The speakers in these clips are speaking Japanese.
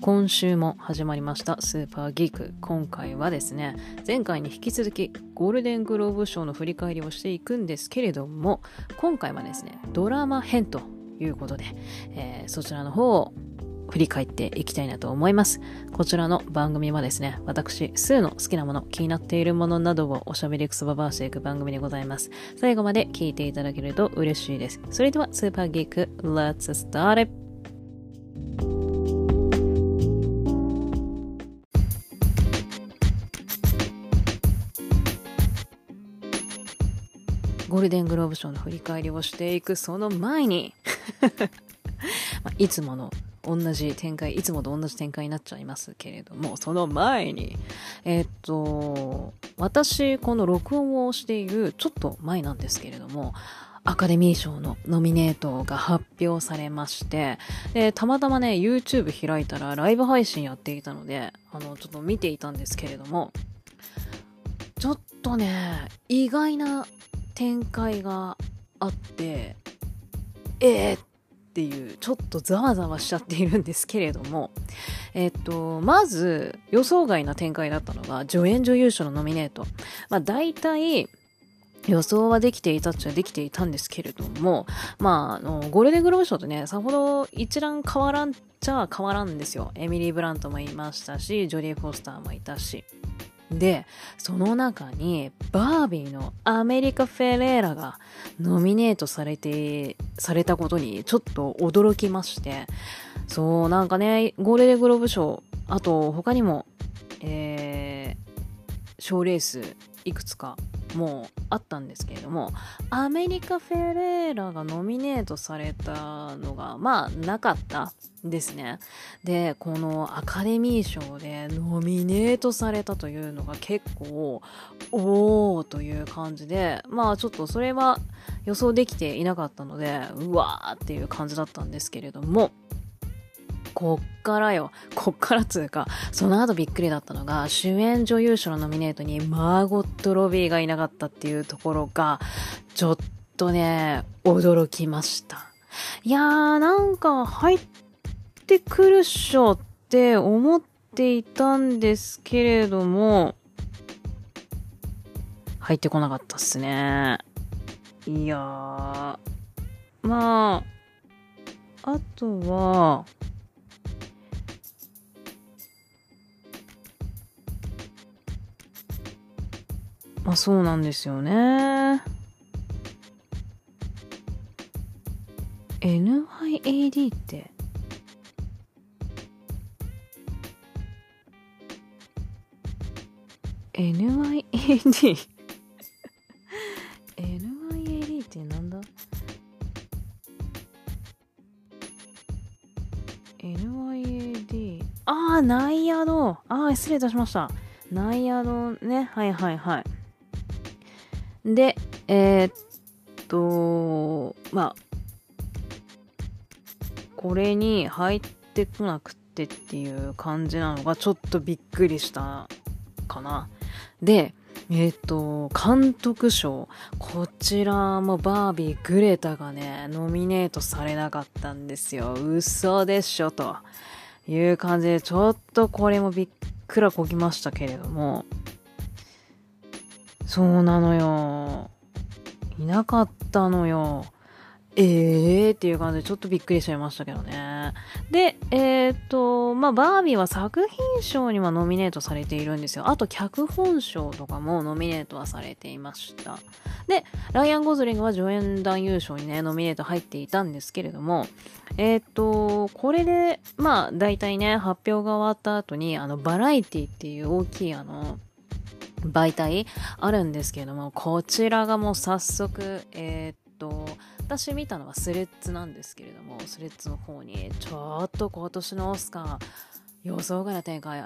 今週も始まりましたスーパーギーク今回はですね前回に引き続きゴールデングローブ賞の振り返りをしていくんですけれども今回はですねドラマ編ということで、えー、そちらの方を振り返っていきたいなと思います。こちらの番組はですね、私、スーの好きなもの、気になっているものなどをおしゃべりくそばばしていく番組でございます。最後まで聞いていただけると嬉しいです。それでは、スーパーギーク、Let's start it! ゴールデングローブ賞の振り返りをしていくその前に まあ、いつもの同じ展開、いつもと同じ展開になっちゃいますけれども、その前に、えー、っと、私、この録音をしているちょっと前なんですけれども、アカデミー賞のノミネートが発表されまして、で、たまたまね、YouTube 開いたらライブ配信やっていたので、あの、ちょっと見ていたんですけれども、ちょっとね、意外な展開があって、えー、っていう、ちょっとざわざわしちゃっているんですけれども、えっと、まず予想外な展開だったのが、助演女優賞のノミネート。まあ大体、予想はできていたっちゃできていたんですけれども、まあ、あの、ゴールデングローブ賞とね、さほど一覧変わらんちゃ変わらんですよ。エミリー・ブラントもいましたし、ジョディ・フォスターもいたし。で、その中にバービーのアメリカ・フェレーラがノミネートされて、されたことにちょっと驚きまして、そう、なんかね、ゴールデングローブ賞、あと他にも、えー、賞レースいくつかもあったんですけれどもアメリカ・フェレーラがノミネートされたのがまあなかったですね。でこのアカデミー賞でノミネートされたというのが結構おおという感じでまあちょっとそれは予想できていなかったのでうわーっていう感じだったんですけれどもこっからよ。こっからつうか、その後びっくりだったのが、主演女優賞のノミネートにマーゴット・ロビーがいなかったっていうところが、ちょっとね、驚きました。いやー、なんか入ってくるっしょって思っていたんですけれども、入ってこなかったっすね。いやー、まあ、あとは、まあそうなんですよね。NYAD って NYAD NYAD ってなんだ ?NYAD ああ、ナイアドああ、失礼いたしました。ナイアドね。はいはいはい。で、えー、っと、まあ、これに入ってこなくてっていう感じなのがちょっとびっくりしたかな。で、えっ、と、監督賞。こちらもバービー・グレタがね、ノミネートされなかったんですよ。嘘でしょ、という感じで、ちょっとこれもびっくらこきましたけれども、そうなのよ。いなかったのよ。ええー、っていう感じでちょっとびっくりしちゃいましたけどね。で、えっ、と、まあ、バービーは作品賞にはノミネートされているんですよ。あと脚本賞とかもノミネートはされていました。で、ライアン・ゴズリングは助演男優賞にね、ノミネート入っていたんですけれども、えっ、と、これで、まあ、大体ね、発表が終わった後に、あの、バラエティっていう大きいあの、媒体あるんですけれども、こちらがもう早速、えー、っと、私見たのはスレッズなんですけれども、スレッズの方に、ちょっと今年のオスカー、予想外な展開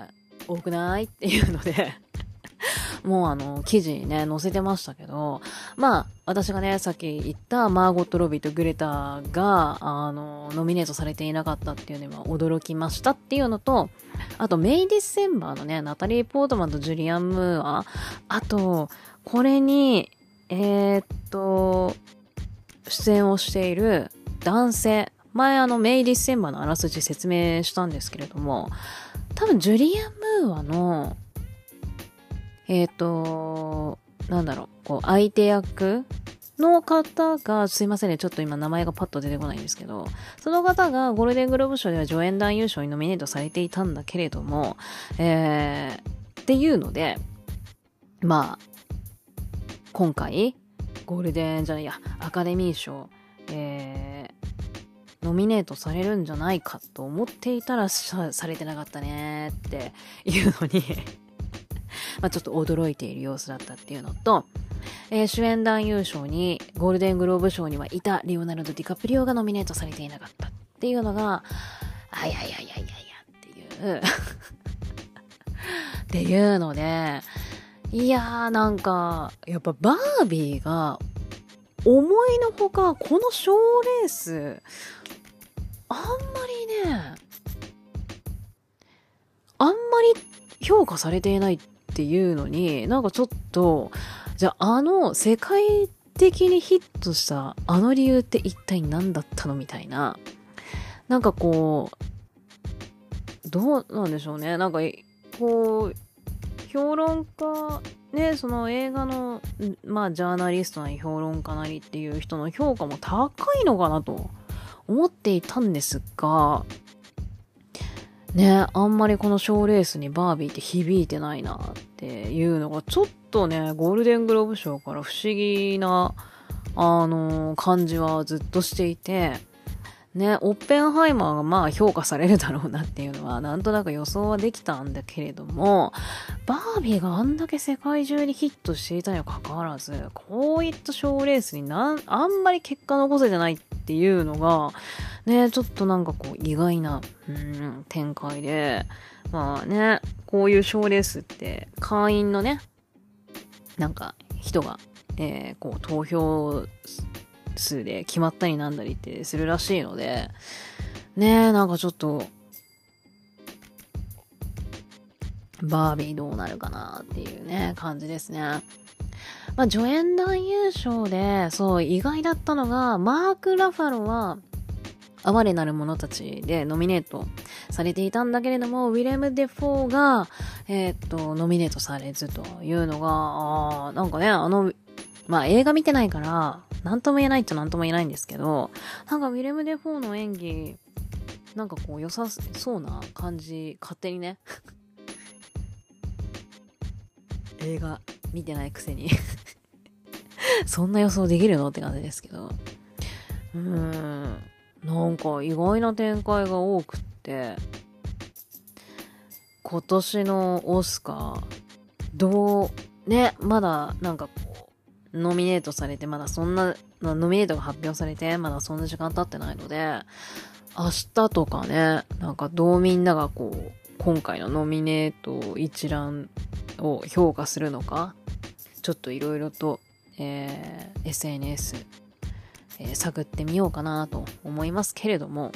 多くない？っていうので もうあの、記事にね、載せてましたけど、まあ、私がね、さっき言ったマーゴット・ロビーとグレタが、あの、ノミネートされていなかったっていうのは驚きましたっていうのと、あと、メイ・ディセンバーのね、ナタリー・ポートマンとジュリアン・ムーア、あと、これに、えー、っと、出演をしている男性、前あの、メイ・ディセンバーのあらすじ説明したんですけれども、多分ジュリアン・ムーアの、えっ、ー、と、なんだろう、こう、相手役の方が、すいませんね、ちょっと今名前がパッと出てこないんですけど、その方がゴールデングローブ賞では助演男優賞にノミネートされていたんだけれども、えー、っていうので、まあ、今回、ゴールデンじゃないや、アカデミー賞、えー、ノミネートされるんじゃないかと思っていたらされてなかったねっていうのにまあちょっと驚いている様子だったっていうのと、えー、主演男優賞にゴールデングローブ賞にはいたリオナルド・ディカプリオがノミネートされていなかったっていうのが、あいやいやいやいやいやっていう。っていうので、いやーなんか、やっぱバービーが思いのほかこの賞レース、あんまりね、あんまり評価されていないっていうのに、なんかちょっと、じゃああの世界的にヒットしたあの理由って一体何だったのみたいな。なんかこう、どうなんでしょうね。なんか、こう、評論家、ね、その映画の、まあ、ジャーナリストなり評論家なりっていう人の評価も高いのかなと思っていたんですが、ね、あんまりこの賞レースにバービーって響いてないなっていうのが、ちょっとね、ゴールデングローブ賞から不思議な、あのー、感じはずっとしていて、ね、オッペンハイマーがまあ評価されるだろうなっていうのはなんとなく予想はできたんだけれども、バービーがあんだけ世界中にヒットしていたにはかかわらず、こういった賞レースになんあんまり結果残せてないっていうのが、ね、ちょっとなんかこう意外な、うん、展開で、まあね、こういう賞レースって会員のね、なんか人が、えー、こう投票数で決まったりなんだりってするらしいので、ねえ、なんかちょっと、バービーどうなるかなっていうね、感じですね。まあ、助演男優賞で、そう、意外だったのが、マーク・ラファロは、哀れなる者たちでノミネートされていたんだけれども、ウィレム・デ・フォーが、えー、っと、ノミネートされずというのが、あなんかね、あの、まあ映画見てないから、なんとも言えないっちゃなんとも言えないんですけど、なんかウィレム・デ・フォーの演技、なんかこう良さそうな感じ、勝手にね。映画見てないくせに そんな予想できるの？って感じですけど。うーん。なんか意外な展開が多くって、今年のオスカー、どう、ね、まだなんかこう、ノミネートされて、まだそんな、ノミネートが発表されて、まだそんな時間経ってないので、明日とかね、なんかどうみんながこう、今回のノミネート一覧を評価するのか、ちょっといろいろと、えー、SNS、えー、探ってみようかなと思いますけれども、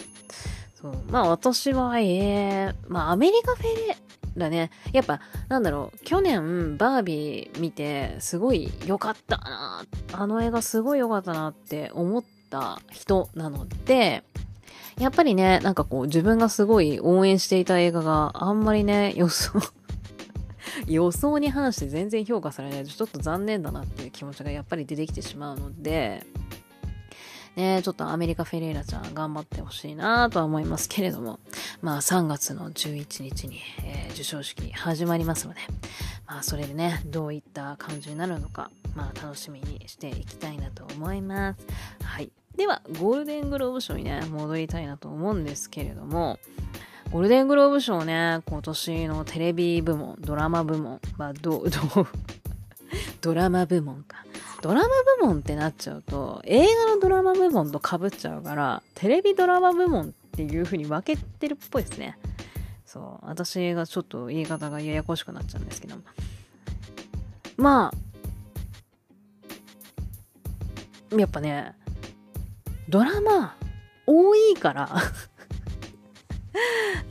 そう。まあ私は、えー、まあアメリカフェレだね。やっぱ、なんだろう、去年バービー見て、すごい良かったなあの映画すごい良かったなって思った人なので、やっぱりね、なんかこう自分がすごい応援していた映画があんまりね、予想 予想に反して全然評価されないとちょっと残念だなっていう気持ちがやっぱり出てきてしまうので、ね、ちょっとアメリカ・フェレーラちゃん頑張ってほしいなとは思いますけれども、まあ3月の11日に、えー、授賞式始まりますので、まあそれでね、どういった感じになるのか、まあ楽しみにしていきたいなと思います。はい。では、ゴールデングローブ賞にね、戻りたいなと思うんですけれども、ゴールデングローブ賞ね、今年のテレビ部門、ドラマ部門、まあ、ど、ど、ドラマ部門か。ドラマ部門ってなっちゃうと、映画のドラマ部門と被っちゃうから、テレビドラマ部門っていう風に分けてるっぽいですね。そう。私がちょっと言い方がややこしくなっちゃうんですけど。まあ、やっぱね、ドラマ多いから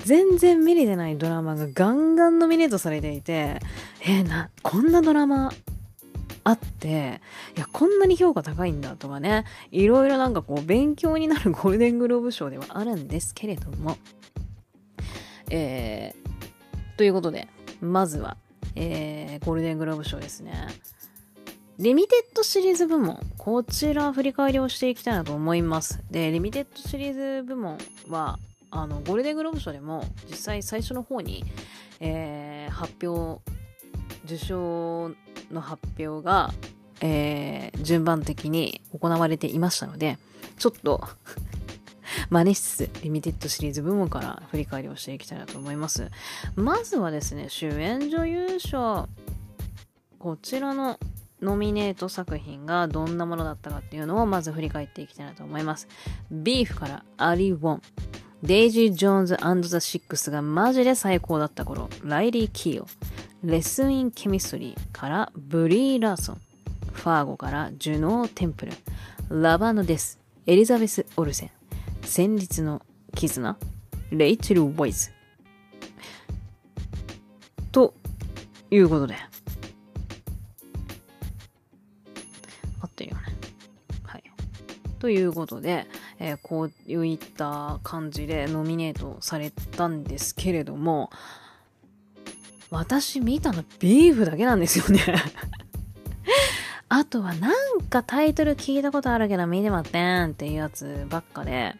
全然見れてないドラマがガンガンノミネートされていて、えー、な、こんなドラマあって、いや、こんなに評価高いんだとかね、いろいろなんかこう、勉強になる ゴールデングローブ賞ではあるんですけれども、えー、ということで、まずは、えー、ゴールデングローブ賞ですね。リミテッドシリーズ部門、こちら振り返りをしていきたいなと思います。で、リミテッドシリーズ部門は、あの、ゴールデングローブ賞でも実際最初の方に、えー、発表、受賞の発表が、えー、順番的に行われていましたので、ちょっと 真似しつつ、リミテッドシリーズ部門から振り返りをしていきたいなと思います。まずはですね、主演女優賞。こちらのノミネート作品がどんなものだったかっていうのをまず振り返っていきたいなと思います。ビーフからアリ・ウォン。デイジー・ジョーンズザ・シックスがマジで最高だった頃、ライリー・キーオ。レッスンイン・ケミストリーからブリー・ラーソン。ファーゴからジュノー・テンプル。ラブ・アンド・デス。エリザベス・オルセン。戦慄の絆。レイチェル・ワイズ。ということで。合ってるよね。はい。ということで、えーこういった感じでノミネートされたんですけれども、私見たのビーフだけなんですよね。あとはなんかタイトル聞いたことあるけど見てまってんっていうやつばっかで、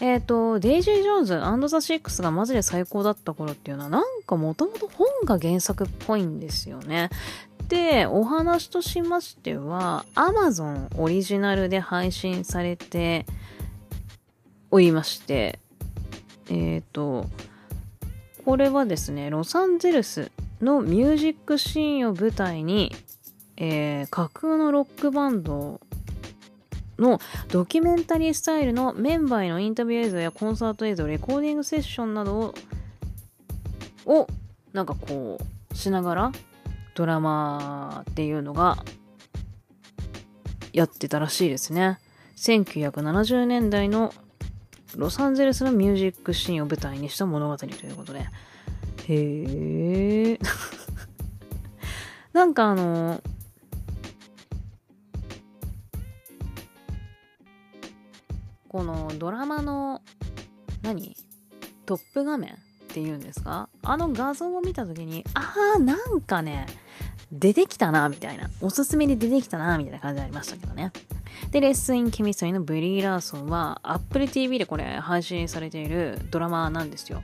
えっ、と、デイジー・ジョーンズザ・シックスがマジで最高だった頃っていうのはなんかもともと本が原作っぽいんですよね。で、お話としましては、Amazon オリジナルで配信されておりまして、えっ、と、これはですね、ロサンゼルスのミュージックシーンを舞台に、えー架空のロックバンドのドキュメンタリースタイルのメンバーへのインタビュー映像やコンサート映像、レコーディングセッションなどを、をなんかこう、しながらドラマっていうのがやってたらしいですね。1970年代のロサンゼルスのミュージックシーンを舞台にした物語ということで。へえ。なんかあの、このドラマの、何？トップ画面っていうんですか？あの画像を見たときに、ああ、なんかね、出てきたな、みたいな。おすすめで出てきたな、みたいな感じありましたけどね。で、レッスン・イン・ケミストリーのブリー・ラーソンは、Apple TV でこれ配信されているドラマなんですよ。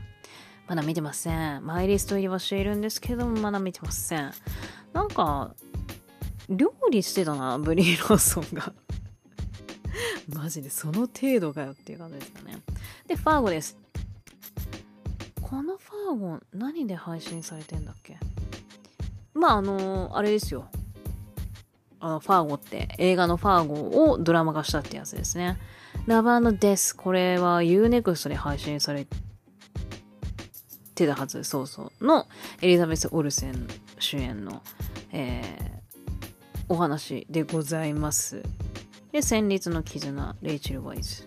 まだ見てません。マイリスト入りはしているんですけども、まだ見てません。なんか、料理してたな、ブリー・ラーソンが。マジでその程度かよっていう感じですよね。で、ファーゴです。このファーゴ、何で配信されてんだっけ？まあ、あのあれですよ。あの、ファーゴって、映画のファーゴをドラマ化したってやつですね。ラバーのです。これは UNEXT で配信されてたはず、そうそう。の、エリザベス・オルセン主演の、えー、お話でございます。で、戦慄の絆、レイチェル・ワイズ。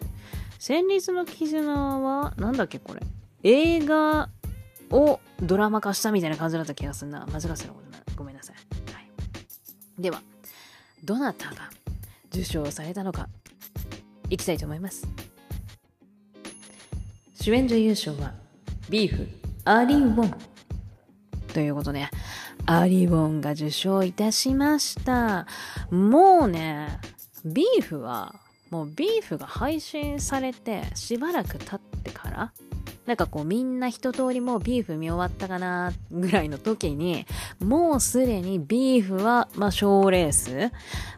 戦慄の絆は、なんだっけこれ。映画をドラマ化したみたいな感じだった気がするな。間違ってたことな。ごめんなさい。はい。では、どなたが受賞されたのか、いきたいと思います。主演女優賞は、ビーフ、アリー・ウォン。ということで、アリー・ウォンが受賞いたしました。もうね、ビーフは、もうビーフが配信されてしばらく経ってから、なんかこうみんな一通りもうビーフ見終わったかなぐらいの時に、もうすでにビーフは、まあ賞レース、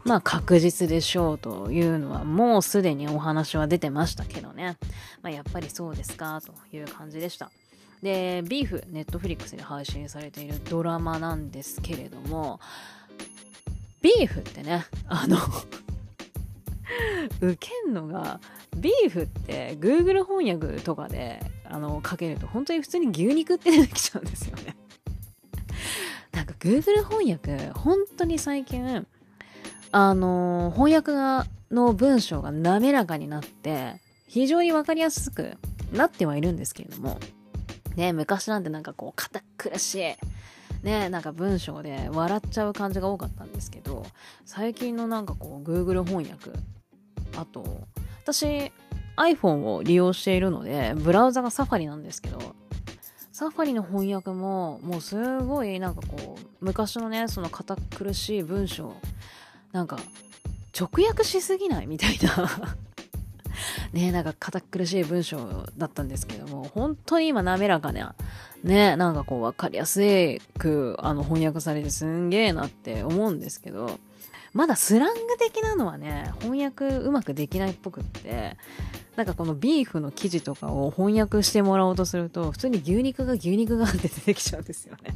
まあ確実でしょうというのはもうすでにお話は出てましたけどね。まあやっぱりそうですかという感じでした。で、ビーフ、ネットフリックスで配信されているドラマなんですけれども、ビーフってね、あの、ウケんのが、ビーフって Google 翻訳とかであのかけると本当に普通に牛肉って出てきちゃうんですよね。なんか Google 翻訳本当に最近あの翻訳がの文章が滑らかになって非常にわかりやすくなってはいるんですけれどもね昔なんてなんかこう堅苦しいね、なんか文章で笑っちゃう感じが多かったんですけど、最近のなんかこう Google 翻訳、あと、私 iPhone を利用しているので、ブラウザがサファリなんですけど、サファリの翻訳ももうすごいなんかこう、昔のね、その堅苦しい文章、なんか直訳しすぎないみたいな。ねなんか堅苦しい文章だったんですけども、本当に今滑らかな、ねなんかこう分かりやすく、あの翻訳されてすんげえなって思うんですけど、まだスラング的なのはね、翻訳うまくできないっぽくって、なんかこのビーフの記事とかを翻訳してもらおうとすると、普通に牛肉が牛肉がって出てきちゃうんですよね。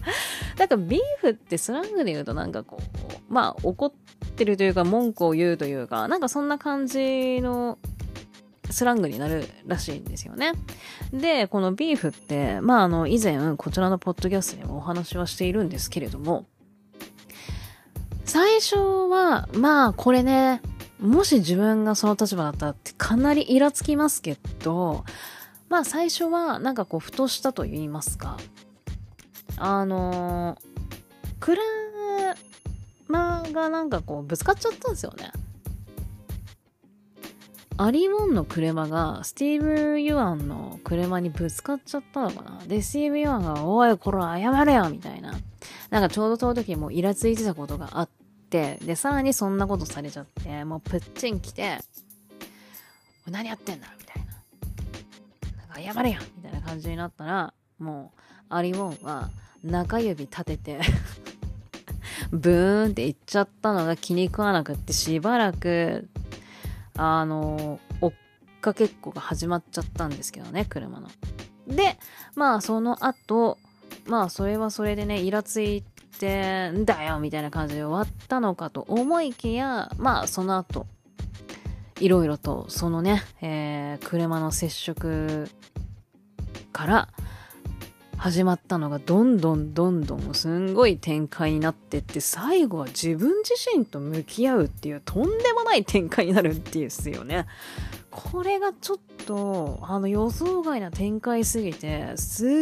だかビーフってスラングで言うとなんかこう、まあ怒ってるというか文句を言うというか、なんかそんな感じのスラングになるらしいんですよね。で、このビーフって、まああの以前こちらのポッドキャストでもお話はしているんですけれども、最初は、まあこれね、もし自分がその立場だったらってかなりイラつきますけど、まあ最初はなんかこうふとしたと言いますか、あの車がなんかこうぶつかっちゃったんですよね。アリウォンの車がスティーブ・ユアンの車にぶつかっちゃったのかなで、スティーブ・ユアンが、おい、これ謝れよみたいな。なんかちょうどその時もイラついてたことがあって、で、さらにそんなことされちゃって、もうプッチン来て、何やってんだみたいな。なんか謝れよみたいな感じになったら、もう、アリウォンは中指立てて ブーンって言っちゃったのが気に食わなくってしばらくあの追っかけっこが始まっちゃったんですけどね車の。でまあその後まあそれはそれでねイラついてんだよみたいな感じで終わったのかと思いきやまあその後いろいろとそのね、えー、車の接触から始まったのがどんどんどんどんすんごい展開になってって最後は自分自身と向き合うっていうとんでもない展開になるっていうですよね。これがちょっとあの予想外な展開すぎてすっ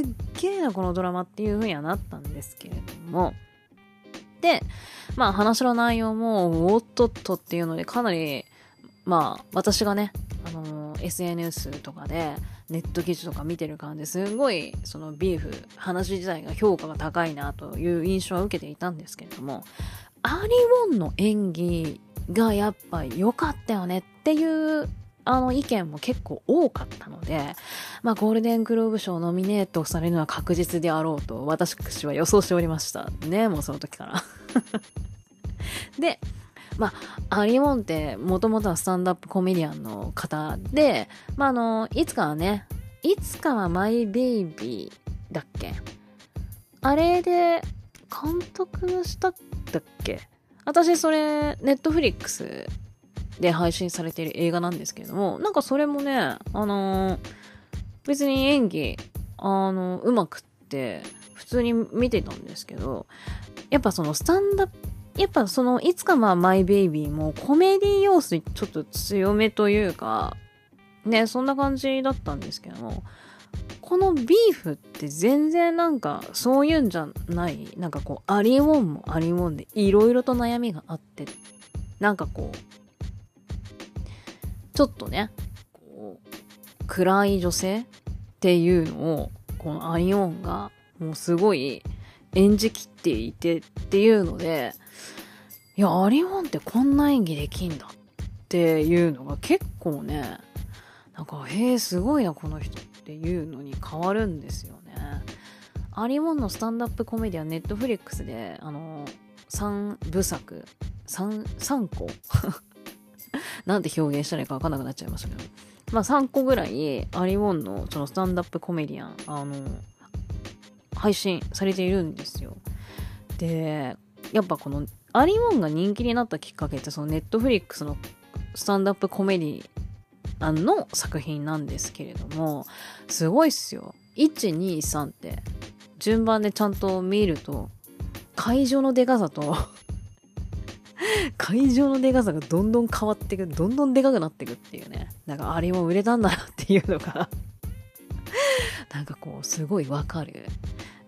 げえなこのドラマっていう風にはなったんですけれどもでまあ話の内容もおっとっとっていうのでかなりまあ私がねあの SNS とかでネット記事とか見てる感じですごいそのビーフ話自体が評価が高いなという印象は受けていたんですけれどもアーリー・ウォンの演技がやっぱ良かったよねっていうあの意見も結構多かったので、まあゴールデングローブ賞ノミネートされるのは確実であろうと私は予想しておりました。ね、もうその時から で、まあ、アリモンってもともとはスタンダップコメディアンの方で、まあ、あの、いつかはね、いつかはマイベイビーだっけ？あれで監督したっけ？私それ、ネットフリックスで配信されている映画なんですけれども、なんかそれもね、あのー、別に演技、あのー、うまくって、普通に見てたんですけど、やっぱそのスタンダップやっぱその、いつかまあ、マイベイビーもコメディ要素ちょっと強めというか、ね、そんな感じだったんですけども、このビーフって全然なんかそういうんじゃない、なんかこう、ありもんもありもんでいろいろと悩みがあって、なんかこう、ちょっとね、こう、暗い女性っていうのを、このアリオンがもうすごい演じきっていてっていうので、いや、アリオンってこんな演技できんだっていうのが結構ね、なんか、へえ、すごいな、この人っていうのに変わるんですよね。アリオンのスタンダップコメディアネットフリックスで、あの、3部作、3、3個？なんて表現したらいいかわかんなくなっちゃいましたけど。まあ3個ぐらい、アリオンのそのスタンダップコメディアン、あの、配信されているんですよ。で、やっぱこのアリモンが人気になったきっかけってそのネットフリックスのスタンダップコメディの作品なんですけれども、すごいっすよ。1、2、3って順番でちゃんと見ると、会場のでかさと 会場のでかさがどんどん変わってく、どんどんでかくなっていくっていうね。なんかあれも売れたんだなっていうのが なんかこう、すごいわかる。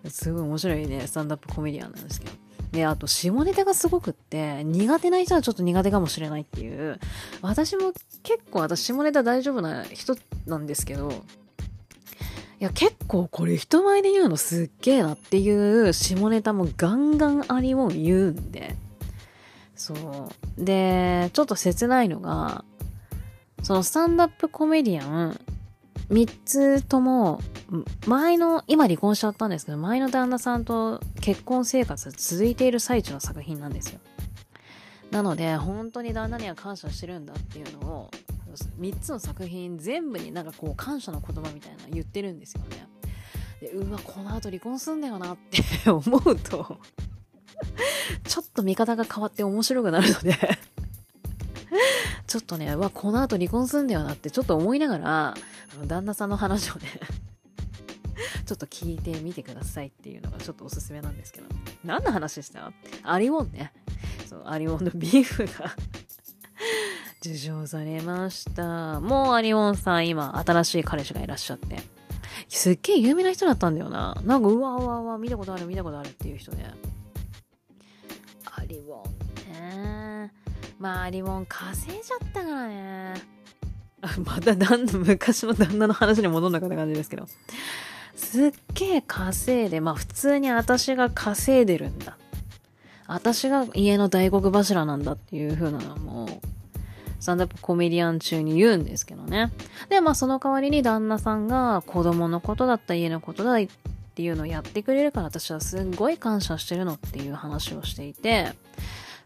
すごい面白いね、スタンダップコメディアンなんですけど。で、あと、下ネタがすごくって、苦手な人はちょっと苦手かもしれないっていう、私も結構私下ネタ大丈夫な人なんですけど、いや、結構これ人前で言うのすっげえなっていう下ネタもガンガンありも言うんで。そう。で、ちょっと切ないのが、そのスタンダップコメディアン、3つとも、前の、今離婚しちゃったんですけど、前の旦那さんと結婚生活続いている最中の作品なんですよ。なので、本当に旦那には感謝してるんだっていうのを、3つの作品全部になんかこう感謝の言葉みたいな言ってるんですよね。で、うわ、この後離婚すんだよなって 思うとちょっと見方が変わって面白くなるのでちょっとね、わ、この後離婚すんだよなってちょっと思いながら、あの旦那さんの話をね ちょっと聞いてみてくださいっていうのがちょっとおすすめなんですけど。何の話でした？アリウォンね。そう、アリウォンのビーフが 受賞されました。もうアリオンさん今新しい彼氏がいらっしゃって。すっげえ有名な人だったんだよな。なんかうわうわうわ見たことある見たことあるっていう人で。アリオンね。まあアリオン稼いじゃったからね。また旦那、昔の旦那の話に戻んなかった感じですけど。すっげえ稼いで、まあ普通に私が稼いでるんだ。私が家の大黒柱なんだっていう風なのもスタンダップコメディアン中に言うんですけどね。で、まあその代わりに旦那さんが子供のことだった家のことだっていうのをやってくれるから私はすんごい感謝してるのっていう話をしていて、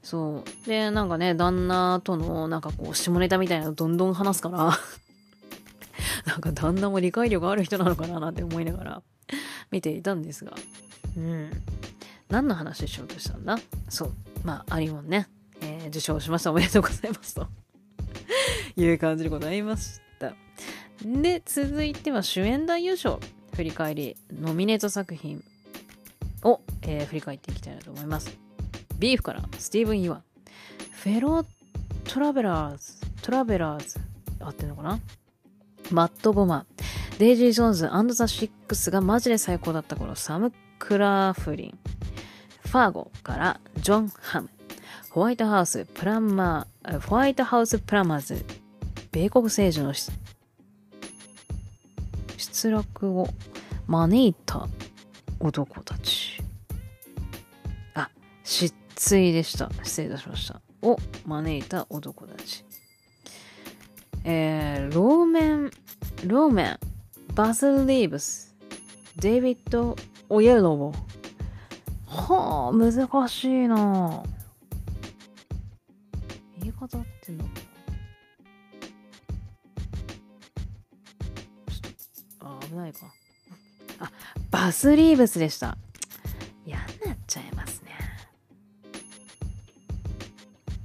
そう。で、なんかね、旦那とのなんかこう下ネタみたいなのどんどん話すから なんか旦那も理解力ある人なのかななんて思いながら見ていたんですが。うん。何の話しようとしたんだ？そう。まあ、アリ・ウォンね、えー、受賞しました。おめでとうございますと いう感じでございました。で、続いては主演男優賞振り返り、ノミネート作品を、えー、振り返っていきたいなと思います。ビーフからスティーブン・ユアン。フェロートラベラーズ、トラベラーズ、合ってんのかな？マット・ボマー、デイジー・ジョーンズザ・シックスがマジで最高だった頃、サム・クラフリン、ファーゴからジョン・ハム、ホワイトハウス・プランマー、ホワイトハウス・プラマーズ、米国政治の失落を招いた男たち。あ、失墜でした。失礼いたしました。を招いた男たち。えー、ローメン、ローメン、バス・リーブス、デイビッド・オイエロー。はあ、難しいな言い方ってんのかあ、危ないか。あ、バスリーブスでした。嫌に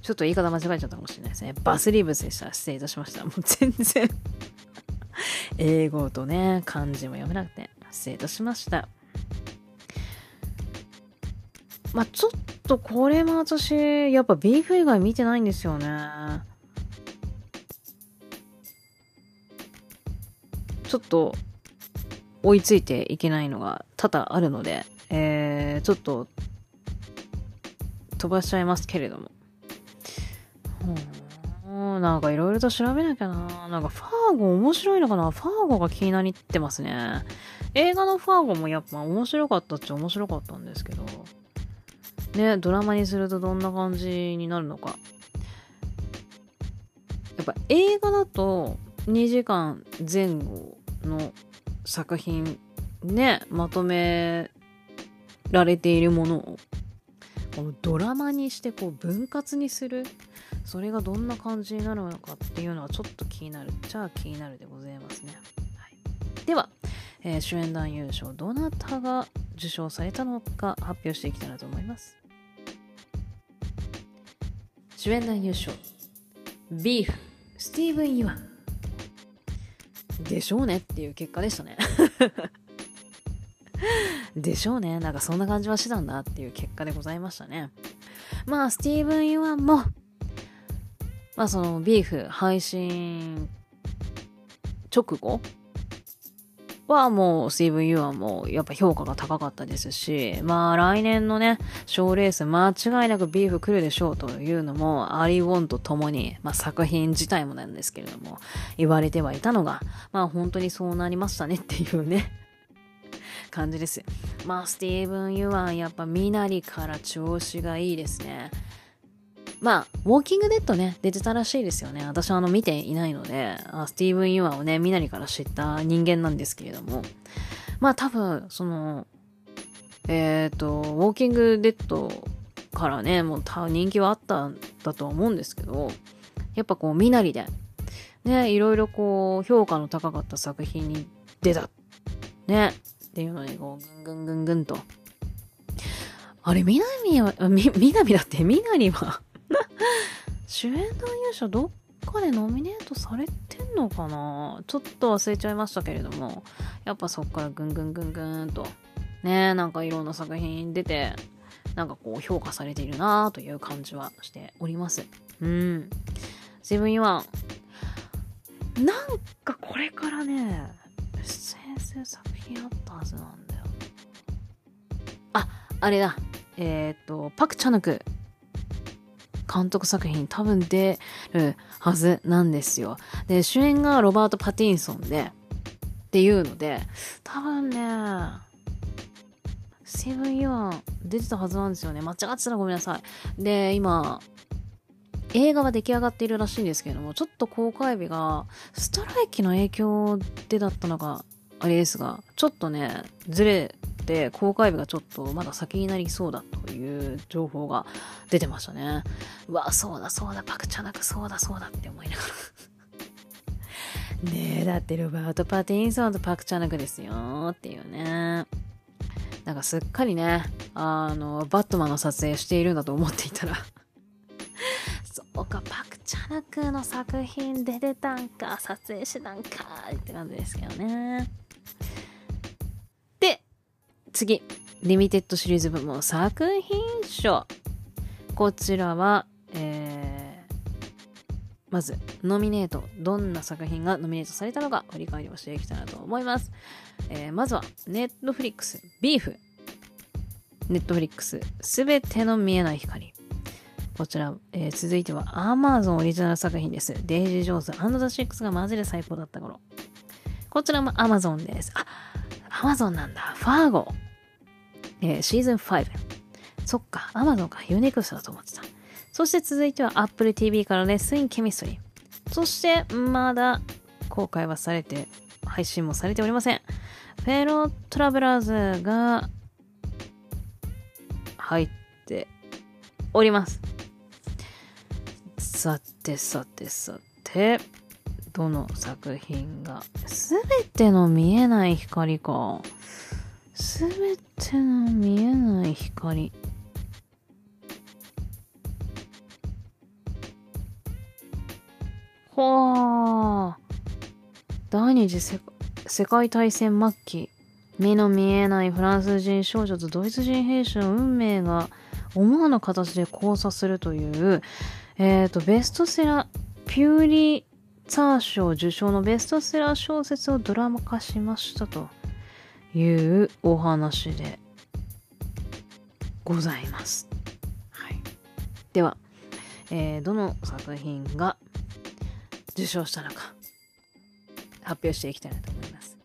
ちょっと言い方間違えちゃったかもしれないですね。バスリーブスでした。失礼いたしました。もう全然 英語とね、漢字も読めなくて、失礼いたしました。まあ、ちょっとこれも私、やっぱビーフ以外見てないんですよね。ちょっと追いついていけないのが多々あるので、えー、ちょっと飛ばしちゃいますけれども。うん、なんかいろいろと調べなきゃな。なんかファーゴ面白いのかなファーゴが気になってますね。映画のファーゴもやっぱ面白かったっちゃ面白かったんですけど。ね、ドラマにするとどんな感じになるのか。やっぱ映画だと2時間前後の作品ね、まとめられているものをこのドラマにしてこう分割にするそれがどんな感じになるのかっていうのはちょっと気になる。じゃあ気になるでございますね、はい、では、えー、主演男優賞どなたが受賞されたのか発表していきたいなと思います。主演男優賞ビーフスティーブン・ユアン。でしょうねっていう結果でしたね。でしょうね。なんかそんな感じはしてたんだっていう結果でございましたね。まあスティーブン・ユアンもまあそのビーフ配信直後はもうスティーブン・ユアンもやっぱ評価が高かったですし、まあ来年のね、賞レース間違いなくビーフ来るでしょうというのも、アリ・ウォンと共に、まあ作品自体もなんですけれども、言われてはいたのが、まあ本当にそうなりましたねっていうね。感じです。まあ、スティーブン・ユワン、やっぱ、ミナリから調子がいいですね。まあ、ウォーキングデッドね、出てたらしいですよね。私はあの見ていないので、あスティーブン・ユアンをね、ミナリから知った人間なんですけれども、まあ多分、その、えっ、ー、と、ウォーキングデッドからね、もう人気はあったんだと思うんですけど、やっぱこう、みなりで、ね、いろいろこう、評価の高かった作品に出た。ね、っていうのに、こう、ぐんぐんぐんぐんと。あれ、みなみは、み、みなみだって、みなりは主演男優賞どっかでノミネートされてんのかな？ちょっと忘れちゃいましたけれども、やっぱそっからぐんぐんぐんぐんと、ねなんかいろんな作品出て、なんかこう評価されているなという感じはしております。うん。セブンイワン。なんかこれからね、出演する作品あったはずなんだよ。あ、あれだ。えっ、と、パク・チャヌク監督作品多分出るはずなんですよ。で、主演がロバート・パティンソンで、っていうので、多分ね、セブンイワン出てたはずなんですよね。間違ってたらごめんなさい。で、今、映画は出来上がっているらしいんですけれども、ちょっと公開日がストライキの影響でだったのか、あれですが、ちょっとね、ずれて、公開日がちょっとまだ先になりそうだという情報が出てましたね。うわ、そうだそうだ、パクチャナクそうだそうだって思いながら ねえ、だってロバート・パティンソンとパクチャナクですよっていうね。なんかすっかりね、あの、バットマンの撮影しているんだと思っていたら そうか、パクチャナクの作品出てたんか、撮影してたんかって感じですけどね。次、リミテッドシリーズ部門作品賞。こちらは、えー、まず、ノミネート。どんな作品がノミネートされたのか、振り返りをしていきたいなと思います。えー、まずは、ネットフリックス、ビーフ。ネットフリックス、すべての見えない光。こちら、えー、続いては Amazon オリジナル作品です。デイジー・ジョーンズザ・シックスがマジで最高だった頃。こちらも Amazon です。あ、Amazon なんだ。ファーゴ。えー、シーズン5。そっか、Amazon か、ユニクスだと思ってた。そして続いては Apple TV からレッスンケミストリー。そして、まだ公開はされて、配信もされておりません。フェロートラベラーズが入っております。さてさてさて、どの作品が、すべての見えない光か。すべての見えない光。ほー。第二次世界大戦末期、目の見えないフランス人少女とドイツ人兵士の運命が思わぬ形で交差するという、えっ、ー、と、ベストセラー、ピューリーツァー賞受賞のベストセラー小説をドラマ化しましたと。いうお話でございます。はい、では、えー、どの作品が受賞したのか発表していきたいなと思います。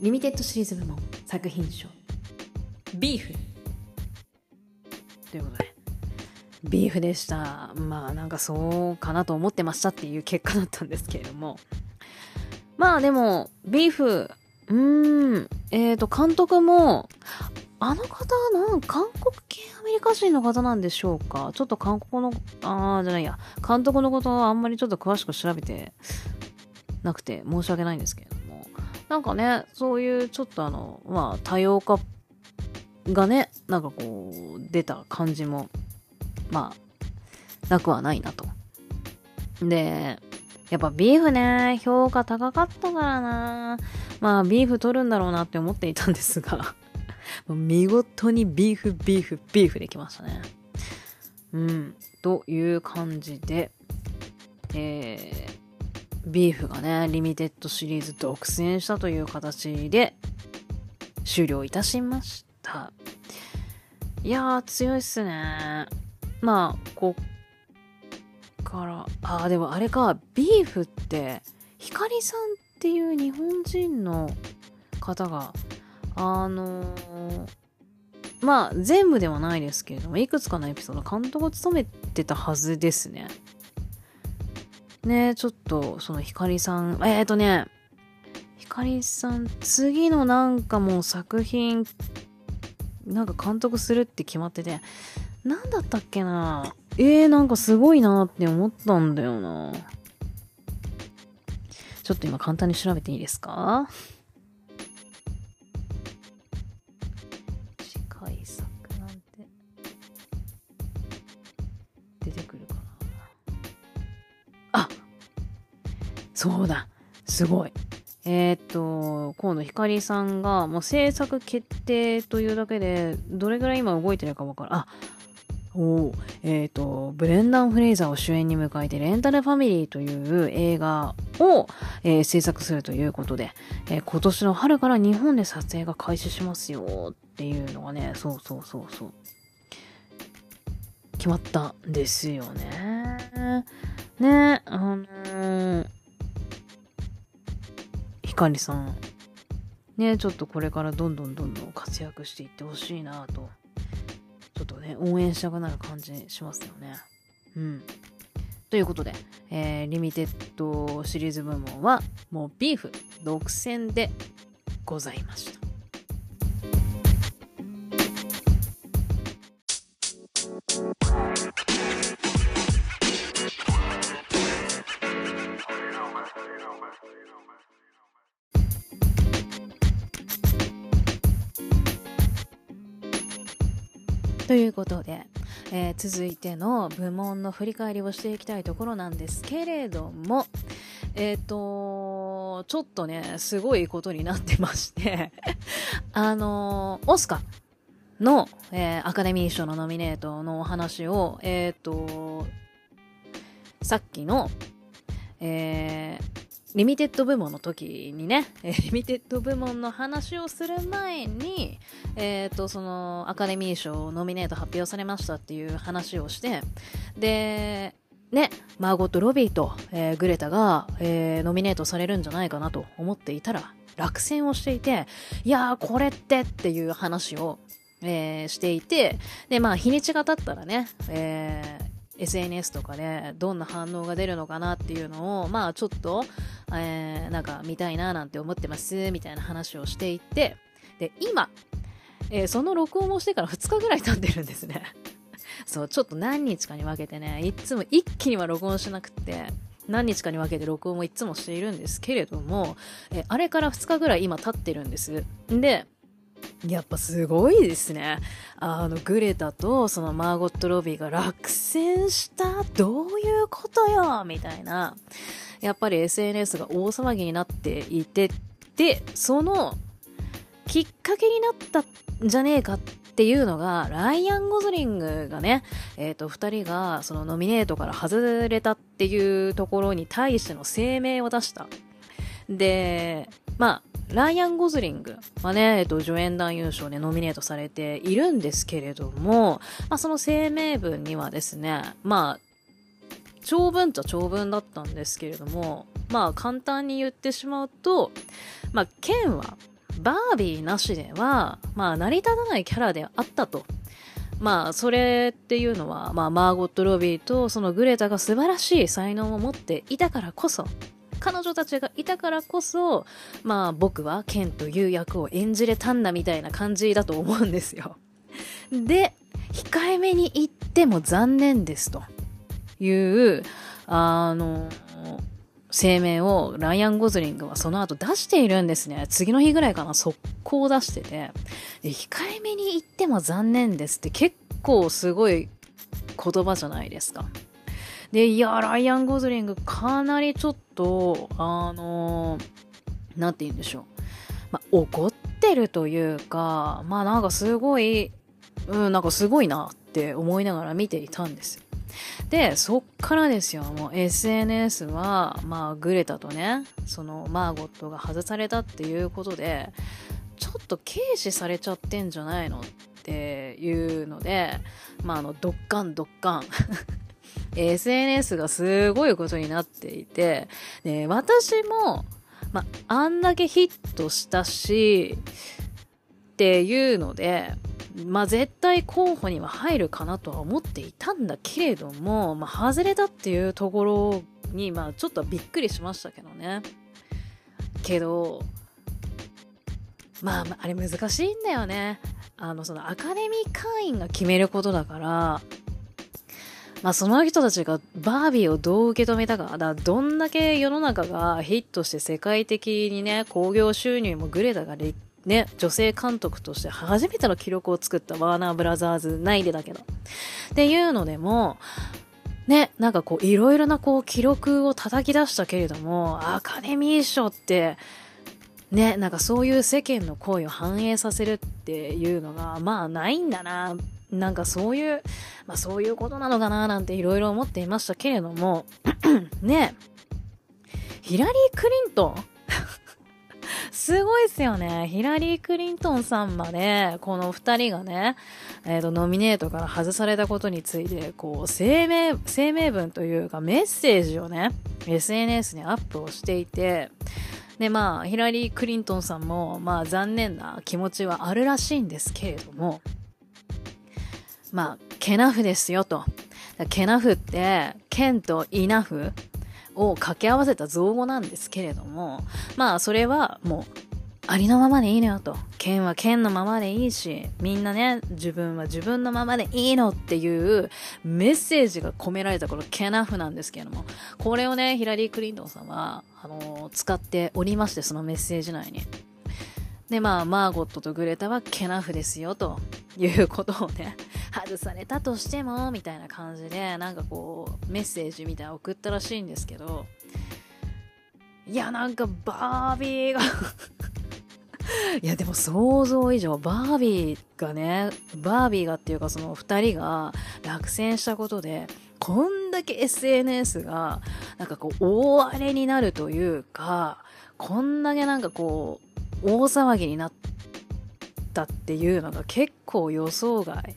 リミテッドシリーズ部門作品賞。ビーフ。ということで。ビーフでした。まあなんかそうかなと思ってましたっていう結果だったんですけれども。まあでも、ビーフ、うーん、えっ、ー、と、監督も、あの方なん、韓国系アメリカ人の方なんでしょうか？ちょっと韓国の、あー、じゃないや、監督のことはあんまりちょっと詳しく調べてなくて申し訳ないんですけれども、なんかね、そういうちょっとあの、まあ、多様化がね、なんかこう、出た感じも、まあ、なくはないなと。で、やっぱビーフね、評価高かったからな。まあ、ビーフ取るんだろうなって思っていたんですが 見事にビーフ、ビーフ、ビーフできましたね。うん。という感じで、えビーフがね、リミテッドシリーズ独占したという形で終了いたしました。いやー、強いっすね。まあ、こっから、あ、でもあれか、ビーフって、ヒカリさんっていう日本人の方が、あのー、まあ、全部ではないですけれども、いくつかのエピソード監督を務めてたはずですね。ねちょっと、そのヒカリさん、えっ、とね、ヒカリさん、次のなんかもう作品なんか監督するって決まってて、なんだったっけな？えー、なんかすごいなって思ったんだよな。ちょっと今簡単に調べていいですか？次回作なんて。出てくるかな。あそうだ。すごい。えー、っと、河野ひかりさんが、もう制作決定というだけで、どれぐらい今動いてるかわかる。あ、おえっ、と、ブレンダン・フレイザーを主演に迎えて、レンタルファミリーという映画を、えー、制作するということで、えー、今年の春から日本で撮影が開始しますよっていうのがね、そうそうそうそう。決まったんですよね。ね、あのーひかりさん、ね、ちょっとこれからどんどんどんどん活躍していってほしいなと、ちょっとね、応援したくなる感じしますよね。うん。ということで、えー、リミテッドシリーズ部門は、もうビーフ独占でございました。ということで、えー、続いての部門の振り返りをしていきたいところなんですけれども、えっ、ー、と、ちょっとね、すごいことになってまして あのー、オスカーの、えー、アカデミー賞のノミネートのお話を、えっ、と、さっきの、えー、リミテッド部門の時にね、リミテッド部門の話をする前に、えっ、ー、と、その、アカデミー賞ノミネート発表されましたっていう話をして、で、ね、マーゴット・ロビーと、えー、グレタが、えー、ノミネートされるんじゃないかなと思っていたら、落選をしていて、いやー、これってっていう話を、えー、していて、で、まあ、日にちが経ったらね、えー、SNS とかでどんな反応が出るのかなっていうのを、まあちょっと、えー、なんか見たいななんて思ってますみたいな話をしていて、で、今、えー、その録音をしてから2日ぐらい経ってるんですね。そう、ちょっと何日かに分けてね、いつも一気には録音しなくて、何日かに分けて録音もいつもしているんですけれども、えあれから2日ぐらい今経ってるんです。で、やっぱすごいですね。あの、グレタとそのマーゴット・ロビーが落選したどういうことよみたいな。やっぱり SNS が大騒ぎになっていて、で、そのきっかけになったんじゃねえかっていうのが、ライアン・ゴズリングがね、えっ、ー、と、二人がそのノミネートから外れたっていうところに対しての声明を出した。で、まあ、ライアン・ゴズリングはね、えっと、助演男優賞でノミネートされているんですけれども、まあ、その声明文にはですね、まあ、長文っちゃ長文だったんですけれども、まあ、簡単に言ってしまうと、まあ、ケンは、バービーなしでは、まあ、成り立たないキャラであったと。まあ、それっていうのは、まあ、マーゴット・ロビーとそのグレタが素晴らしい才能を持っていたからこそ、彼女たちがいたからこそ、まあ僕はケンという役を演じれたんだみたいな感じだと思うんですよ。で、控えめに言っても残念ですという、あの、声明をライアン・ゴズリングはその後出しているんですね。次の日ぐらいかな、速攻出してて。控えめに言っても残念ですって結構すごい言葉じゃないですか。で、いや、ライアン・ゴズリングかなりちょっと、あのー、なんて言うんでしょう。まあ、怒ってるというか、まあなんかすごい、うん、なんかすごいなって思いながら見ていたんですよで、そっからですよ、もう SNS は、まあ、グレタとね、そのマーゴットが外されたっていうことで、ちょっと軽視されちゃってんじゃないのっていうので、まあ、あの、ドッカンドッカン。SNS がすごいことになっていて、で、私も、まあ、んだけヒットしたし、っていうので、まあ絶対候補には入るかなとは思っていたんだけれども、まあ外れたっていうところに、まあちょっとびっくりしましたけどね。けど、まああれ難しいんだよね。あの、そのアカデミー会員が決めることだから、まあその人たちがバービーをどう受け止めたか、だどんだけ世の中がヒットして世界的にね、興行収入もグレタがね、女性監督として初めての記録を作ったワーナーブラザーズ内でだけど。っていうのでも、ね、なんかこういろいろなこう記録を叩き出したけれども、アカデミー賞って、ね、なんかそういう世間の声を反映させるっていうのが、まあないんだな。なんかそういう、まあそういうことなのかななんていろいろ思っていましたけれども、ね、ヒラリー・クリントン？すごいっすよね。ヒラリー・クリントンさんまで、この二人がね、えっ、ー、と、ノミネートから外されたことについて、こう、声明、声明文というかメッセージをね、SNS にアップをしていて、で、まあ、ヒラリー・クリントンさんも、まあ、残念な気持ちはあるらしいんですけれども、まあ、ケナフですよと。ケナフって、ケンとイナフを掛け合わせた造語なんですけれども、まあそれはもうありのままでいいのよと。剣は剣のままでいいし、みんなね、自分は自分のままでいいのっていうメッセージが込められたこのケナフなんですけれども、これをね、ヒラリー・クリントンさんは、あのー、使っておりまして、そのメッセージ内に。で、まあ、マーゴットとグレタはケナフですよ、ということをね、外されたとしても、みたいな感じで、なんかこう、メッセージみたいな送ったらしいんですけど、いや、なんかバービーが いや、でも想像以上、バービーがね、バービーがっていうかその二人が落選したことで、こんだけ SNS が、なんかこう、大荒れになるというか、こんだけなんかこう、大騒ぎになったっていうのが結構予想外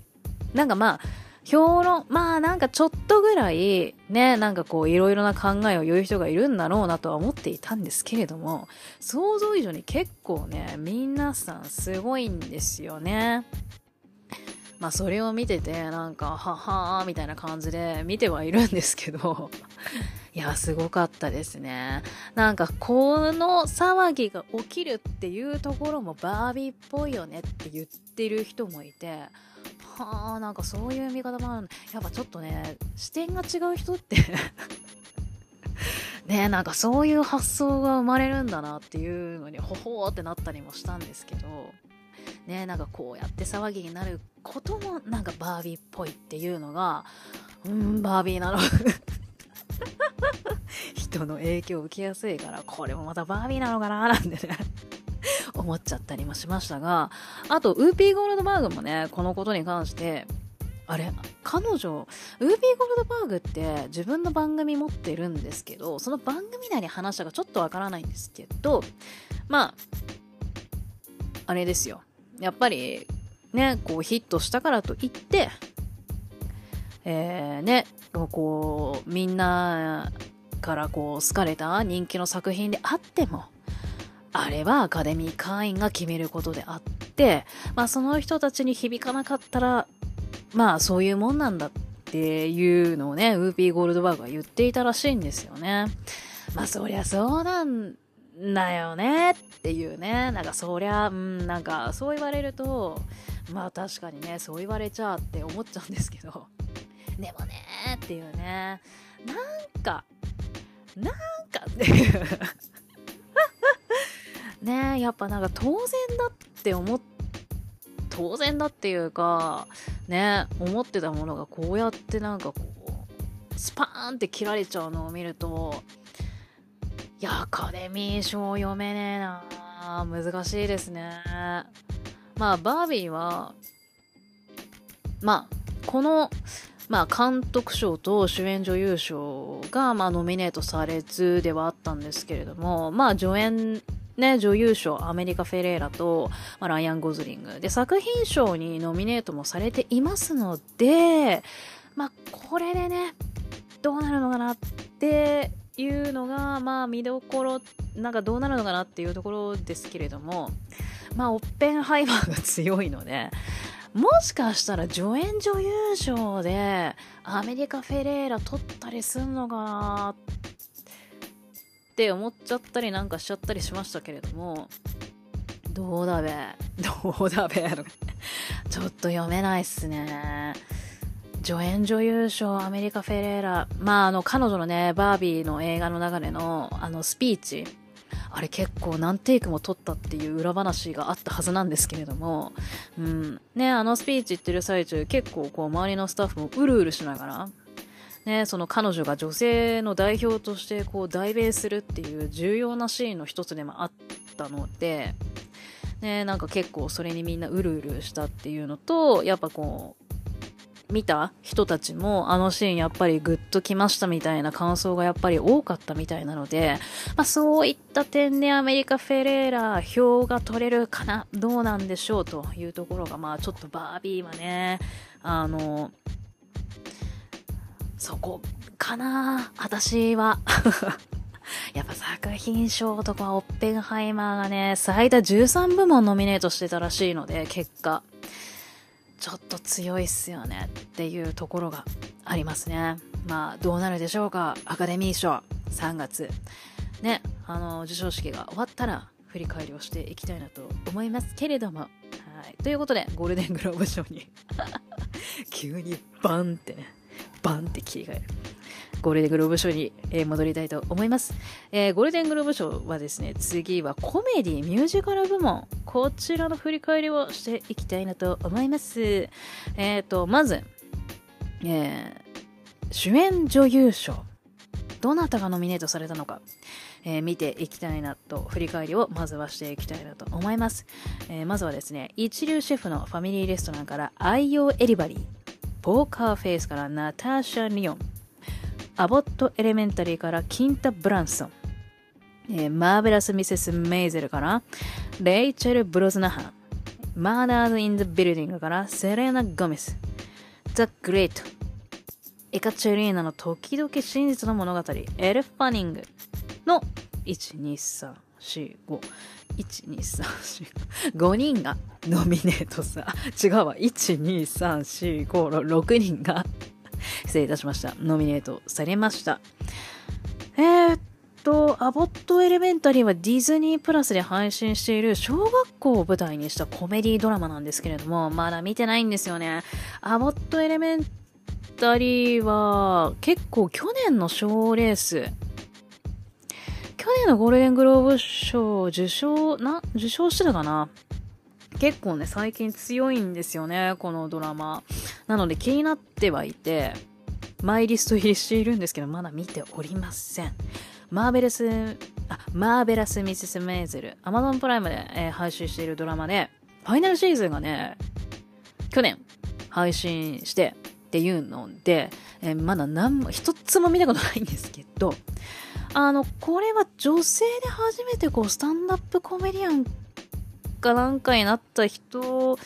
なんかまあ、評論、まあなんかちょっとぐらい、ね、なんかこういろいろな考えを言う人がいるんだろうなとは思っていたんですけれども、想像以上に結構ね、皆さんすごいんですよね。まあそれを見てて、なんか、ははーみたいな感じで見てはいるんですけど、いや、すごかったですね。なんか、この騒ぎが起きるっていうところもバービーっぽいよねって言ってる人もいて、はあなんかそういう見方もあるやっぱちょっとね視点が違う人って ねなんかそういう発想が生まれるんだなっていうのにほほーってなったりもしたんですけどねなんかこうやって騒ぎになることもなんかバービーっぽいっていうのがうんバービーなの 人の影響を受けやすいからこれもまたバービーなのかななんてね思っちゃったりもしましたが、あと、ウーピーゴールドバーグもね、このことに関して、あれ彼女、ウーピーゴールドバーグって自分の番組持ってるんですけど、その番組内に話したかちょっとわからないんですけど、まあ、あれですよ。やっぱり、ね、こうヒットしたからといって、えー、ね、こう、みんなからこう好かれた人気の作品であっても、あれはアカデミー会員が決めることであって、まあその人たちに響かなかったら、まあそういうもんなんだっていうのをね、ウーピーゴールドバーグは言っていたらしいんですよね。まあそりゃそうなんだよねっていうね。なんかそりゃ、うん、なんかそう言われると、まあ確かにね、そう言われちゃうって思っちゃうんですけど。でもねっていうね。なんか、なんかっていうねやっぱなんか当然だって思っ当然だっていうかね思ってたものがこうやってなんかこうスパーンって切られちゃうのを見るといやアカデミー賞読めねえな難しいですねまあバービーはまあこのまあ、監督賞と主演女優賞が、まあ、ノミネートされずではあったんですけれども、まあ、助演、ね、女優賞、アメリカ・フェレーラと、まあ、ライアン・ゴズリング。で、作品賞にノミネートもされていますので、まあ、これでね、どうなるのかなっていうのが、まあ、見どころ、なんかどうなるのかなっていうところですけれども、まあ、オッペンハイマーが強いので、もしかしたら助演女優賞でアメリカ・フェレーラ取ったりすんのかなって思っちゃったりなんかしちゃったりしましたけれども、どうだべ？どうだべ？ちょっと読めないっすね。助演女優賞アメリカ・フェレーラ。まあ、あの、彼女のね、バービーの映画の中での、あの、スピーチ。あれ結構何テイクも撮ったっていう裏話があったはずなんですけれども、うん。ね、あのスピーチ言ってる最中、結構こう、周りのスタッフもうるうるしながら、ね、その彼女が女性の代表としてこう代弁するっていう重要なシーンの一つでもあったので、ね、なんか結構それにみんなうるうるしたっていうのと、やっぱこう、見た人たちもあのシーンやっぱりグッときましたみたいな感想がやっぱり多かったみたいなので、まあ、そういった点でアメリカ・フェレーラ票が取れるかなどうなんでしょうというところがまあちょっとバービーはねあのそこかな私は やっぱ作品賞とかオッペンハイマーがね、最多13部門ノミネートしてたらしいので、結果。ちょっと強いっすよねっていうところがありますね。まあ、どうなるでしょうか。アカデミー賞3月。ね、あの、授賞式が終わったら振り返りをしていきたいなと思いますけれども。はい。ということで、ゴールデングローブ賞に 急にバンってね、バンって切り替える。ゴールデングローブ賞に、え戻りたいと思います、えー、ゴールデングローブ賞はですね、次はコメディミュージカル部門。こちらの振り返りをしていきたいなと思います。えっ、ー、と、まず、えー、主演女優賞。どなたがノミネートされたのか、えー、見ていきたいなと、振り返りをまずはしていきたいなと思います。えー、まずはですね、一流シェフのファミリーレストランから愛用エリバリー、ポーカーフェイスからナターシャ・リオン、アボット・エレメンタリーからキンタ・ブランソン、えー、マーベラス・ミセス・メイゼルからレイチェル・ブロズナハン、マーダーズ・イン・ザ・ビルディングからセレナ・ゴメス、ザ・グレート、エカチェリーナの時々真実の物語、エル・ファニング。の1、2、3、4、5。1、2、3、4、5人がノミネートさ。違うわ。1、2、3、4、5、6人が失礼いたしました。ノミネートされました。えー、っと、アボットエレメンタリーはディズニープラスで配信している小学校を舞台にしたコメディドラマなんですけれども、まだ見てないんですよね。アボットエレメンタリーは結構去年の賞レース、去年のゴールデングローブ賞受賞、な、受賞してたかな？結構ね、最近強いんですよね、このドラマ。なので気になってはいて、マイリスト入りしているんですけど、まだ見ておりません。マーベラス、あ、マーベラス・ミセス・メイゼル、アマゾンプライムで、えー、配信しているドラマで、ファイナルシーズンがね、去年配信してっていうので、えー、まだ何も、一つも見たことないんですけど、あの、これは女性で初めてこう、スタンダップコメディアンかなんかになった人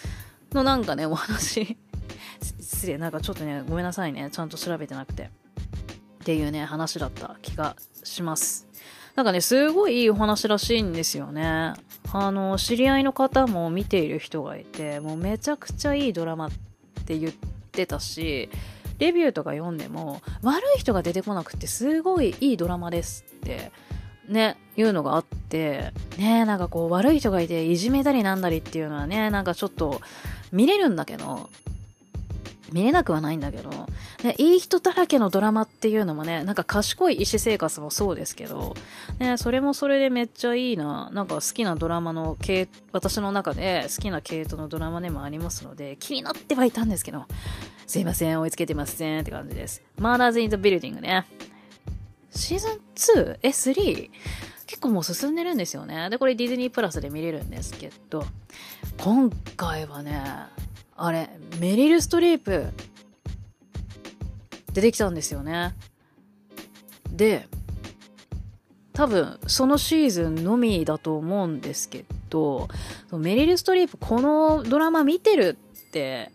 のなんかね、お話 失礼、なんかちょっとね、ごめんなさいね。ちゃんと調べてなくて。っていうね、話だった気がします。なんかね、すごいいいお話らしいんですよね。あの、知り合いの方も見ている人がいて、もうめちゃくちゃいいドラマって言ってたし、レビューとか読んでも、悪い人が出てこなくてすごいいいドラマですってね、いうのがあって、ね、なんかこう悪い人がいていじめたりなんだりっていうのはね、なんかちょっと見れるんだけど、見れなくはないんだけど、ね、いい人だらけのドラマっていうのもね、なんか賢い医師生活もそうですけど、ね、それもそれでめっちゃいいな、なんか好きなドラマの系、私の中で好きな系統のドラマでもありますので、気になってはいたんですけど、すいません、追いつけてませんって感じです。Murders in the Building ね。シーズン 2? え、3? 結構もう進んでるんですよね。で、これディズニープラスで見れるんですけど、今回はね、あれ、メリル・ストリープ出てきたんですよね。で、多分そのシーズンのみだと思うんですけど、メリル・ストリープこのドラマ見てるって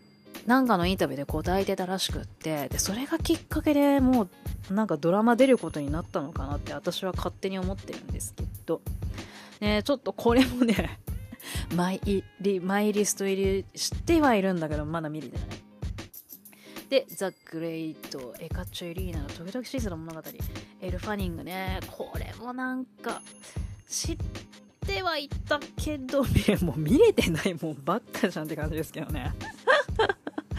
なんかのインタビューで答えてたらしくってでそれがきっかけでもうなんかドラマ出ることになったのかなって私は勝手に思ってるんですけど、ね、ちょっとこれもね マイリマイリスト入りしてはいるんだけどまだ見れてない。で、ザ・グレイト、エカチュエリーナの時々シーズの物語、エル・ファニングね、これもなんか、知ってはいたけど、もう見れてないもんばっかじゃんって感じですけどね。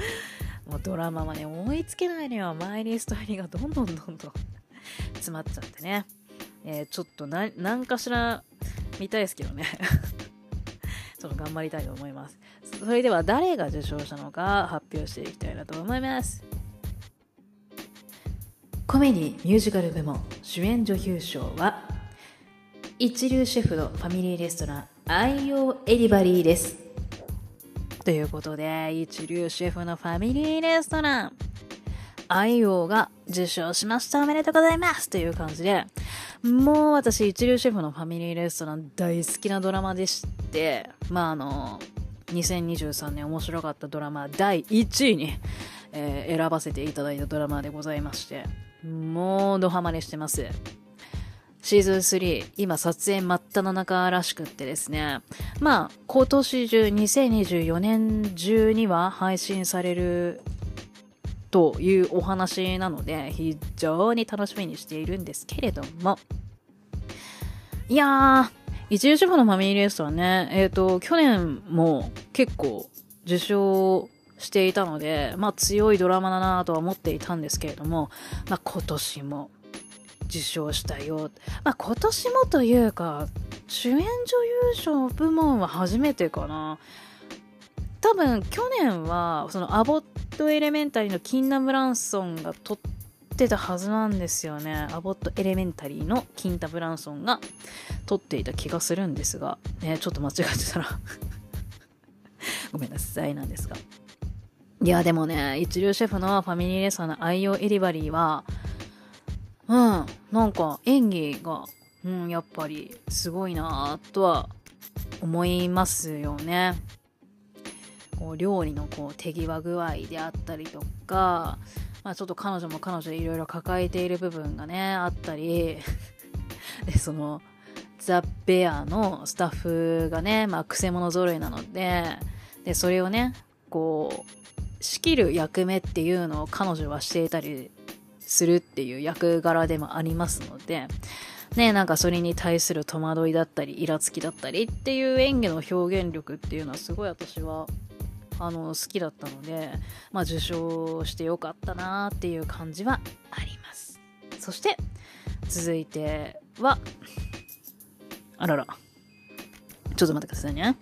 もうドラマはね、追いつけないのよ。マイリスト入りがどんどんどんどん詰まっちゃってね。えー、ちょっと何かしら見たいですけどね。ちょっと頑張りたいと思います。それでは誰が受賞したのか発表していきたいなと思います。コメディミュージカル部門主演女優賞は一流シェフのファミリーレストラン愛用エリバリーです。ということで、一流シェフのファミリーレストラン、愛用が受賞しました。おめでとうございます。という感じで、もう私、一流シェフのファミリーレストラン大好きなドラマでして、まああの、2023年面白かったドラマ第1位に、えー、選ばせていただいたドラマでございまして、もうドハマりしてます。シーズン3、今撮影真っ只中らしくってですね。まあ、今年中、2024年中には配信されるというお話なので、非常に楽しみにしているんですけれども。いやー、一流主婦のファミリーレースはね、えっ、ー、と、去年も結構受賞していたので、まあ強いドラマだなとは思っていたんですけれども、まあ今年も受賞したよ。まあ、今年もというか、主演女優賞部門は初めてかな。多分、去年は、そのアボットエレメンタリーのキンナ・ブランソンが撮ってたはずなんですよね。アボットエレメンタリーのキンタ・ブランソンが撮っていた気がするんですが、ね、ちょっと間違ってたら ごめんなさいなんですが。いや、でもね、一流シェフのファミリーレストランの愛用エリバリーは、うん、なんか演技が、うん、やっぱりすごいなとは思いますよね。こう料理のこう手際具合であったりとか、まあ、ちょっと彼女も彼女でいろいろ抱えている部分がねあったり でそのザ・ベアのスタッフがね、まあ、くせ者揃いなのででそれをねこう仕切る役目っていうのを彼女はしていたりするっていう役柄でもありますので、ね、なんかそれに対する戸惑いだったり、イラつきだったりっていう演技の表現力っていうのはすごい私は、あの、好きだったので、まあ受賞してよかったなっていう感じはあります。そして、続いては、あらら。ちょっと待ってくださいね。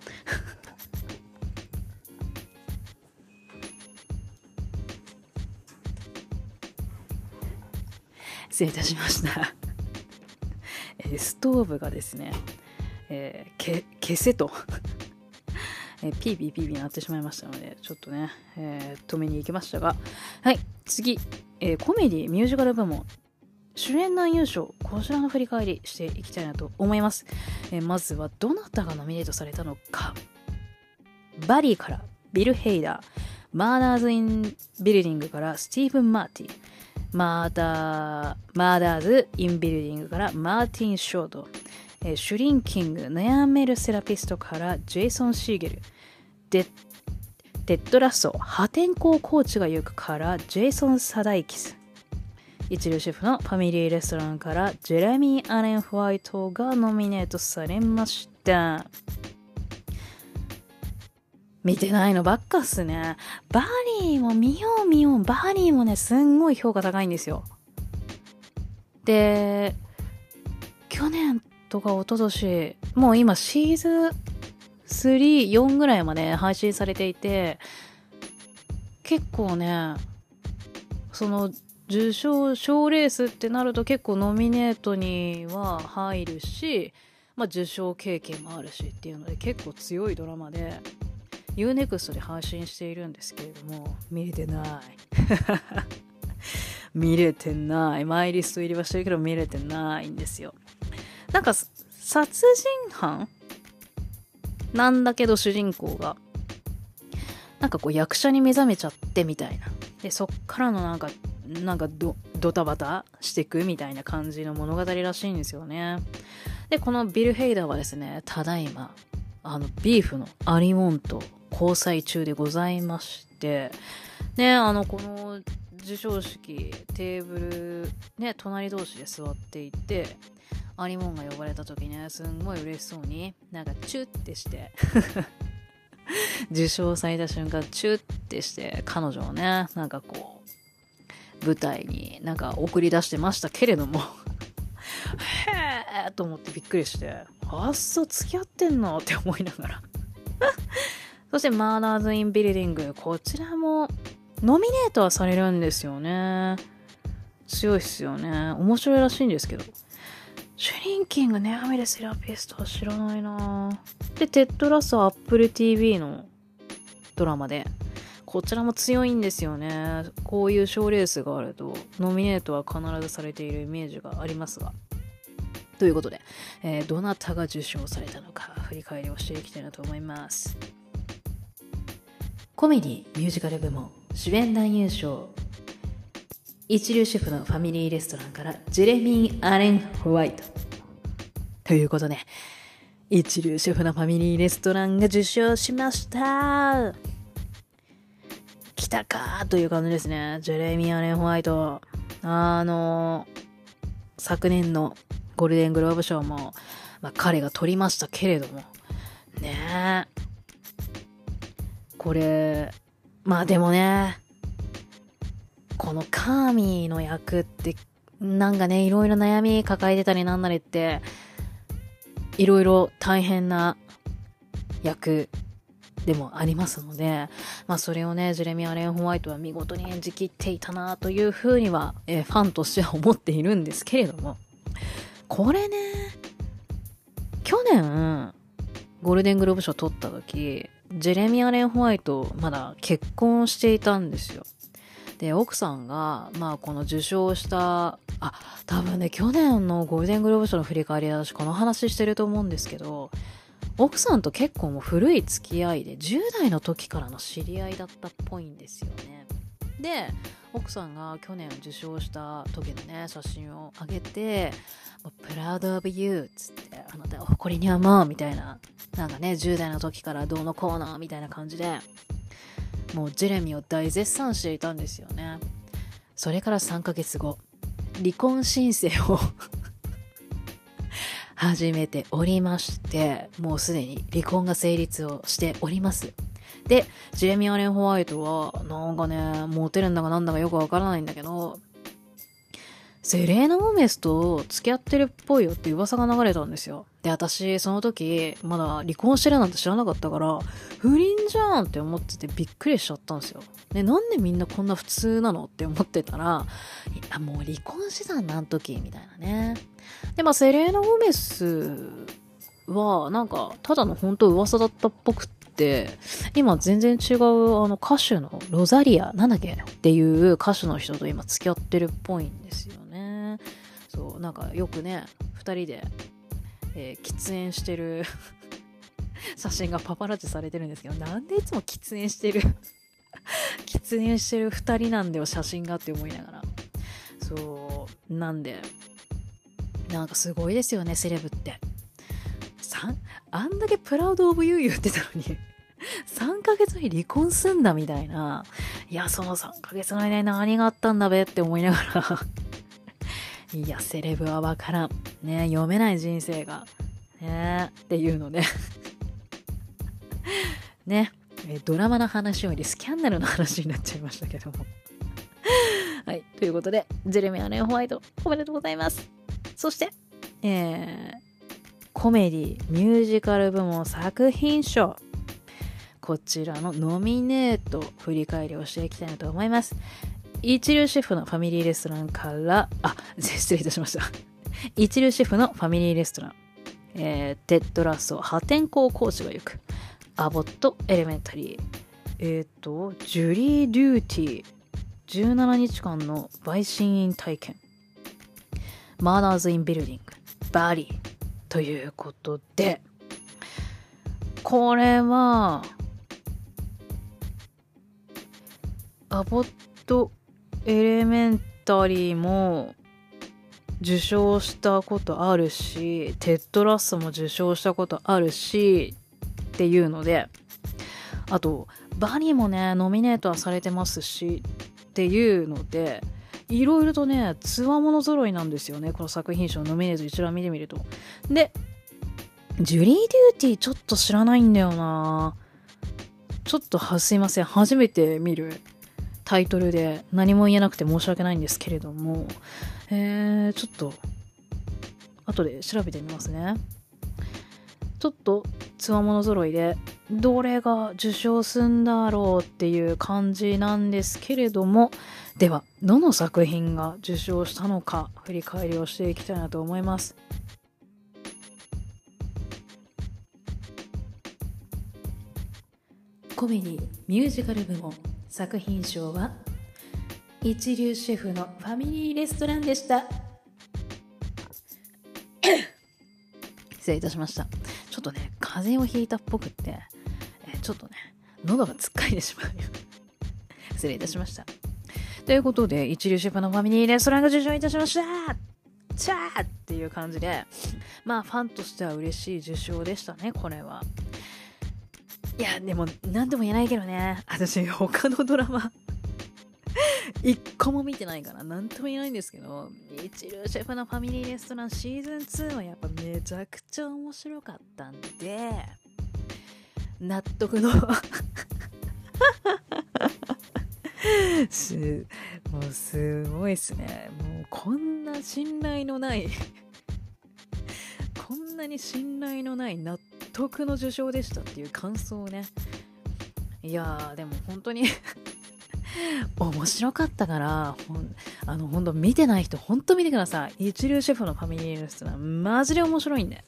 失礼いたしました。えストーブがですね、えー、け消せと。えー、ピーピーピーピーなってしまいましたので、ちょっとね、えー、止めに行きましたが、はい、次、えー、コメディミュージカル部門、主演男優賞、こちらの振り返りしていきたいなと思います。え、まずは、どなたがノミネートされたのか。バリーからビル・ヘイダー、マーダーズ・イン・ビルディングからスティーブン・マーティン、マーダー、マーダーズ・インビルディングからマーティン・ショート、えー、シュリンキング、悩めるセラピストからジェイソン・シーゲル、テッ、テッド・ラッソ、破天荒コーチが行くからジェイソン・サダイキス、一流シェフのファミリーレストランからジェレミー・アレン・ホワイトがノミネートされました。見てないのばっかっすね。バリーも見よう見よう。バリーもね、すんごい評価高いんですよ。で、去年とか一昨年、もう今シーズン3、4ぐらいまで配信されていて、結構ね、その受賞、賞レースってなると結構ノミネートには入るし、まあ受賞経験もあるしっていうので結構強いドラマで、UNEXT で配信しているんですけれども、見れてない。見れてない。マイリスト入りはしてるけど見れてないんですよ。なんか、殺人犯なんだけど主人公が、なんかこう役者に目覚めちゃってみたいな。で、そっからのなんか、なんかドタバタしてくみたいな感じの物語らしいんですよね。で、このビル・ヘイダーはですね、ただいま、あの、ビーフのアリモンと交際中でございまして、ね、あの、この授賞式、テーブル、ね、隣同士で座っていて、アリモンが呼ばれた時ね、すんごい嬉しそうに、なんかチュッてして 受賞された瞬間、チュッてして、彼女をね、なんかこう、舞台になんか送り出してましたけれどもへえと思ってびっくりして、あっそ、付き合ってんの？って思いながら。そして、マーダーズ・イン・ビルディング。こちらも、ノミネートはされるんですよね。強いっすよね。面白いらしいんですけど。シュリンキング、悩めるセラピストは知らないなで、テッドラッソは Apple TV のドラマで、こちらも強いんですよね。こういう賞レースがあると、ノミネートは必ずされているイメージがありますが。ということで、えー、どなたが受賞されたのか、振り返りをしていきたいなと思います。コメディミュージカル部門主演男優賞。一流シェフのファミリーレストランからジェレミー・アレン・ホワイト。ということで一流シェフのファミリーレストランが受賞しました。来たかという感じですね。ジェレミー・アレン・ホワイト。あの昨年のゴールデングローブ賞も、まあ、彼が取りましたけれども。ねえこれ、まあでもね、このカーミーの役って、なんかね、いろいろ悩み抱えてたりなんなりって、いろいろ大変な役でもありますので、まあそれをね、ジェレミア・レン・ホワイトは見事に演じきっていたなというふうには、えー、ファンとしては思っているんですけれども、これね、去年、ゴールデングローブ賞取った時、ジェレミア・レン・ホワイト、まだ結婚していたんですよ。で、奥さんが、まあ、この受賞した、あ、多分ね、去年のゴールデングローブ賞の振り返りで私この話してると思うんですけど、奥さんと結構もう古い付き合いで、10代の時からの知り合いだったっぽいんですよね。で、奥さんが去年受賞した時のね、写真を上げて、proud of you つって、あなた誇りに思うみたいな、なんかね、10代の時からどうのこうのみたいな感じで、もうジェレミーを大絶賛していたんですよね。それから3ヶ月後、離婚申請を 始めておりまして、もうすでに離婚が成立をしております。で、ジェレミ・アレン・ホワイトは、なんかね、モテるんだかなんだかよくわからないんだけど、セレーナ・ゴメスと付き合ってるっぽいよって噂が流れたんですよ。で、私、その時、まだ離婚してるなんて知らなかったから、不倫じゃんって思っててびっくりしちゃったんですよ。で、なんでみんなこんな普通なのって思ってたら、いや、もう離婚してたんだ、あの時、みたいなね。で、まあ、セレーナ・ゴメスは、なんか、ただの本当噂だったっぽくて、今全然違うあの歌手のロザリア、なんだっけっていう歌手の人と今付き合ってるっぽいんですよね。そう、なんかよくね、二人で、えー、喫煙してる 写真がパパラッチされてるんですけど、なんでいつも喫煙してる 喫煙してる二人なんだよ、写真がって思いながら。そう、なんで、なんかすごいですよね、セレブって。あんだけプラウドオブユー言ってたのに 3ヶ月に離婚すんだみたいな。いや、その3ヶ月の間に何があったんだべって思いながら いや、セレブはわからん。ね、読めない人生が。ね、っていうので ね、ドラマの話よりスキャンダルの話になっちゃいましたけどもはい、ということで、ジェレミア・レン・ホワイト、おめでとうございます。そして、えー、コメディミュージカル部門作品賞こちらのノミネート振り返りをしていきたいなと思います。一流シェフのファミリーレストランからあ 失礼いたしました。一流シェフのファミリーレストラン、えー、テッドラスト破天荒コーチが行くアボットエレメンタリー。えっ、ー、とジュリー・デューティー。17日間の陪審員体験。マーダーズ・イン・ビルディング バリ。ーということでこれはアボットエレメンタリーも受賞したことあるしテッドラッソも受賞したことあるしっていうのであとバニーもねノミネートはされてますしっていうのでいろいろとねつわもの揃いなんですよねこの作品賞ノミネート一覧見てみると。でジュリー・デューティーちょっと知らないんだよな。ちょっとはすいません初めて見るタイトルで何も言えなくて申し訳ないんですけれども、えー、ちょっと、後で調べてみますね。ちょっと、つわもの揃いで、どれが受賞すんだろうっていう感じなんですけれども、では、どの作品が受賞したのか、振り返りをしていきたいなと思います。コメディミュージカル部門作品賞は一流シェフのファミリーレストランでした。失礼いたしました。ちょっとね風邪をひいたっぽくって、えちょっとね喉がつっかいでしまう 失礼いたしました。ということで一流シェフのファミリーレストランが受賞いたしました。チャーっていう感じでまあファンとしては嬉しい受賞でしたねこれは。いや、でも、なんとも言えないけどね。私、他のドラマ 一個も見てないから、なんとも言えないんですけど、一流シェフのファミリーレストランシーズン2はやっぱめちゃくちゃ面白かったんで、納得のす、もうすごいっすね。もうこんな信頼のないこんなに信頼のない納得の受賞でしたっていう感想をね。いやーでも本当に 面白かったからほんあの本当見てない人本当見てください。一流シェフのファミリーレストランマジで面白いんで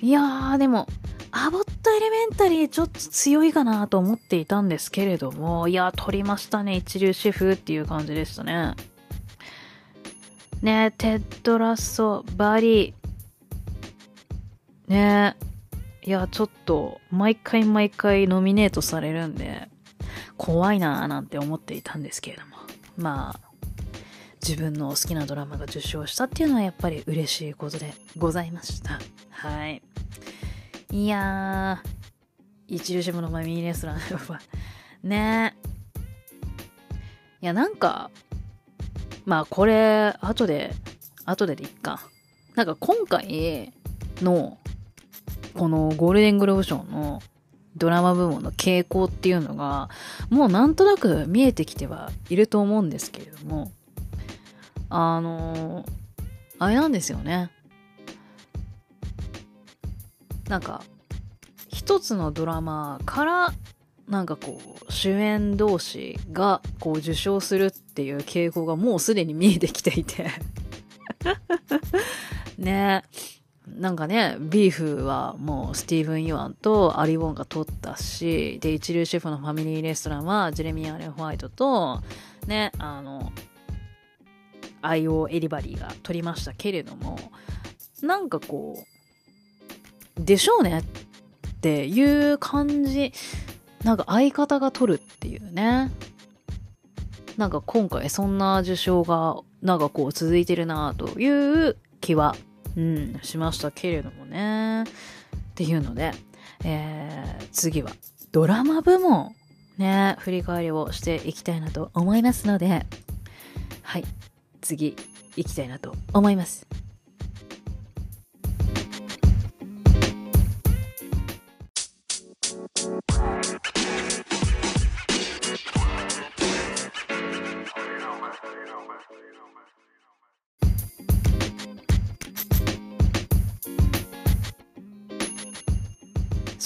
いやーでもアボットエレメンタリーちょっと強いかなと思っていたんですけれどもいや撮りましたね。一流シェフっていう感じでしたね。ねテッドラッソバリー。ねいや、ちょっと、毎回毎回ノミネートされるんで、怖いなぁなんて思っていたんですけれども。まあ、自分の好きなドラマが受賞したっていうのはやっぱり嬉しいことでございました。はい。いやー、一流シェフのマミーレストランは、ねいや、なんか、まあこれ、後で、後ででいっか。なんか今回のこのゴールデングローブ賞のドラマ部門の傾向っていうのが、もうなんとなく見えてきてはいると思うんですけれども、あのあれなんですよね。なんか、一つのドラマから、なんかこう、主演同士がこう受賞するっていう傾向がもうすでに見えてきていて ねえなんかね、ビーフはもうスティーブン・ユアンとアリ・ウォンが撮ったし、で、一流シェフのファミリーレストランはジェレミー・アレン・ホワイトと、ね、あの、I.O. エリバリーが撮りましたけれども、なんかこう、でしょうねっていう感じ、なんか相方が撮るっていうね。なんか今回そんな受賞がなんかこう続いてるなという気はうん、しましたけれどもね。っていうので、えー、次はドラマ部門、ね、振り返りをしていきたいなと思いますので、はい、次、行きたいなと思います。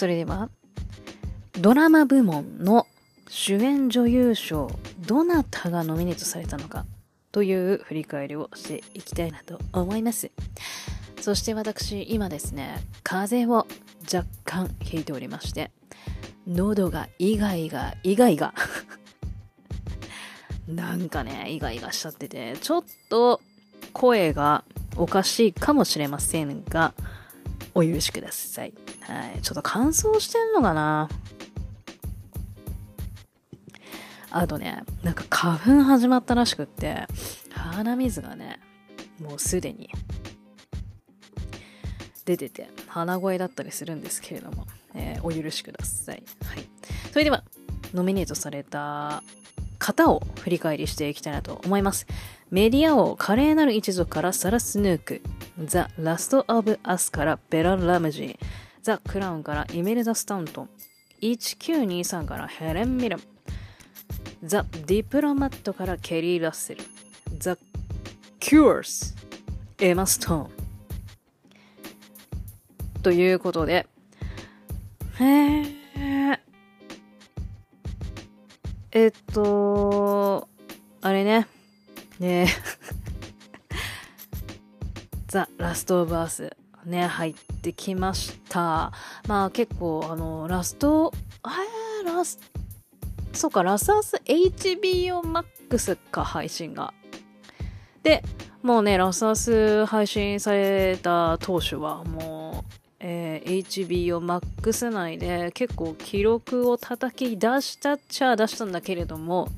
それではドラマ部門の主演女優賞どなたがノミネートされたのかという振り返りをしていきたいなと思います。そして私今ですね風邪を若干ひいておりまして喉がイガイガイガイガ。なんかね、イガイガしちゃってて、ちょっと声がおかしいかもしれませんが、お許しください。はい。ちょっと乾燥してんのかな？あとね、なんか花粉始まったらしくって、鼻水がね、もうすでに出てて、鼻声だったりするんですけれども、えー、お許しください。はい。それでは、ノミネートされた方を振り返りしていきたいなと思います。メディア王華麗なる一族からサラ・スヌーク、ザ・ラスト・オブ・アスからベラ・ラムジー、ザ・クラウンからイメルダ・スタウントン、1923からヘレン・ミレン、ザ・ディプロマットからケリー・ラッセル、 The Curse、エマ・ストーン。ということで、へえ、えっと、あれね。ね ザ・ラスト・オブ・アース。ね、入ってきました。まあ結構、あの、ラスト、あラス、そうか、ラスアース HBO Max か、配信が。で、もうね、ラスアース配信された当初は、もう、えー、HBO Max 内で結構記録を叩き出したっちゃ出したんだけれども、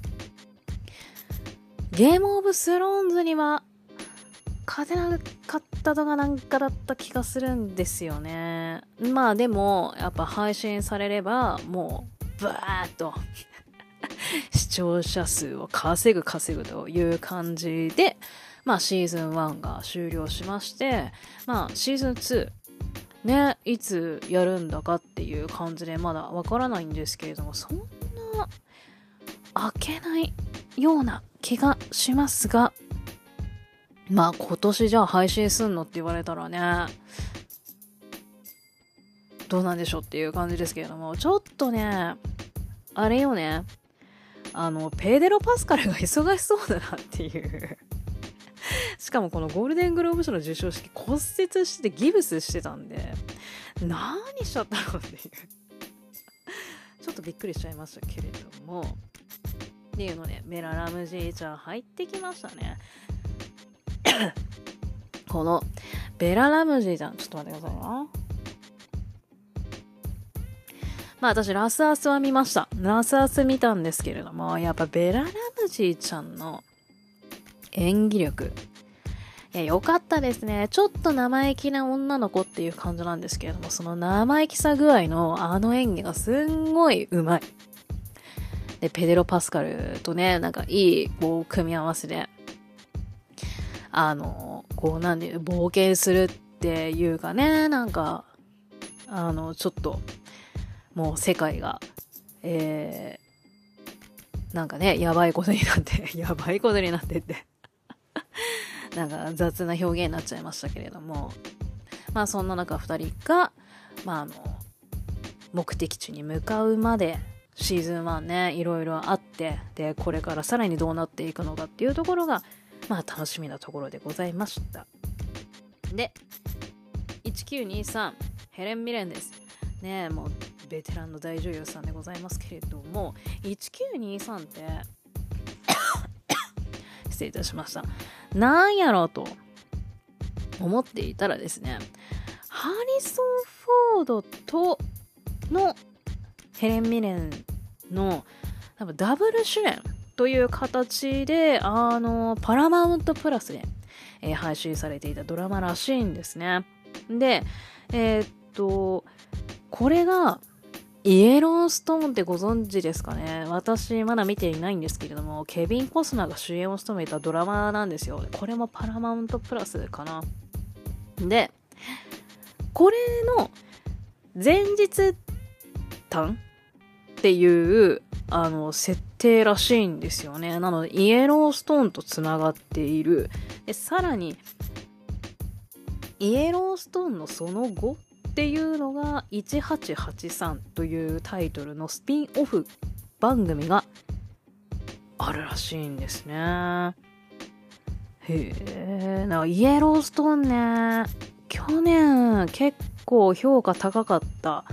ゲームオブスローンズには勝てなかったのがなんかだった気がするんですよね。まあでも、やっぱ配信されれば、もう、ブワーッと 視聴者数を稼ぐ稼ぐという感じで、まあシーズン1が終了しまして、まあシーズン2、ね、いつやるんだかっていう感じでまだわからないんですけれども、そんな開けないような気がしますが、まあ今年じゃあ配信すんのって言われたらね、どうなんでしょうっていう感じですけれども、ちょっとね、あれよね、あの、ペーデロ・パスカルが忙しそうだなっていう。しかもこのゴールデングローブ賞の授賞式骨折してギブスしてたんで、何しちゃったのっていう。ちょっとびっくりしちゃいましたけれども、っていうので、メララムジーちゃん入ってきましたね。この、ベララムジーちゃん、ちょっと待ってくださいな。まあ私、ラスアスは見ました。ラスアス見たんですけれども、やっぱベララムジーちゃんの演技力。いや、よかったですね。ちょっと生意気な女の子っていう感じなんですけれども、その生意気さ具合のあの演技がすんごい上手い。で、ペデロ・パスカルとね、なんかいい、こう、組み合わせで、あの、こう、なんで、冒険するっていうかね、なんか、あの、ちょっと、もう世界が、えー、なんかね、やばいことになって やばいことになってって なんか雑な表現になっちゃいましたけれども、まあそんな中2人が、まああの、目的地に向かうまで、シーズン1ね、いろいろあって、で、これからさらにどうなっていくのかっていうところが、まあ楽しみなところでございました。で、1923、ヘレン・ミレンです。ねもうベテランの大女優さんでございますけれども、1923って 失礼いたしました。なんやろうと思っていたらですね、ハリソン・フォードとのヘレン・ミレンのダブル主演という形で、あの、パラマウントプラスで、えー、配信されていたドラマらしいんですね。で、えー、っと、これが、イエローストーンってご存知ですかね？私まだ見ていないんですけれども、ケビン・コスナーが主演を務めたドラマなんですよ。これもパラマウントプラスかな。で、これの前日短っていうあの設定らしいんですよね。なので、イエローストーンとつながっている。で、さらに、イエローストーンのその後っていうのが1883というタイトルのスピンオフ番組があるらしいんですね。へえ、なんかイエローストーンね、去年結構評価高かった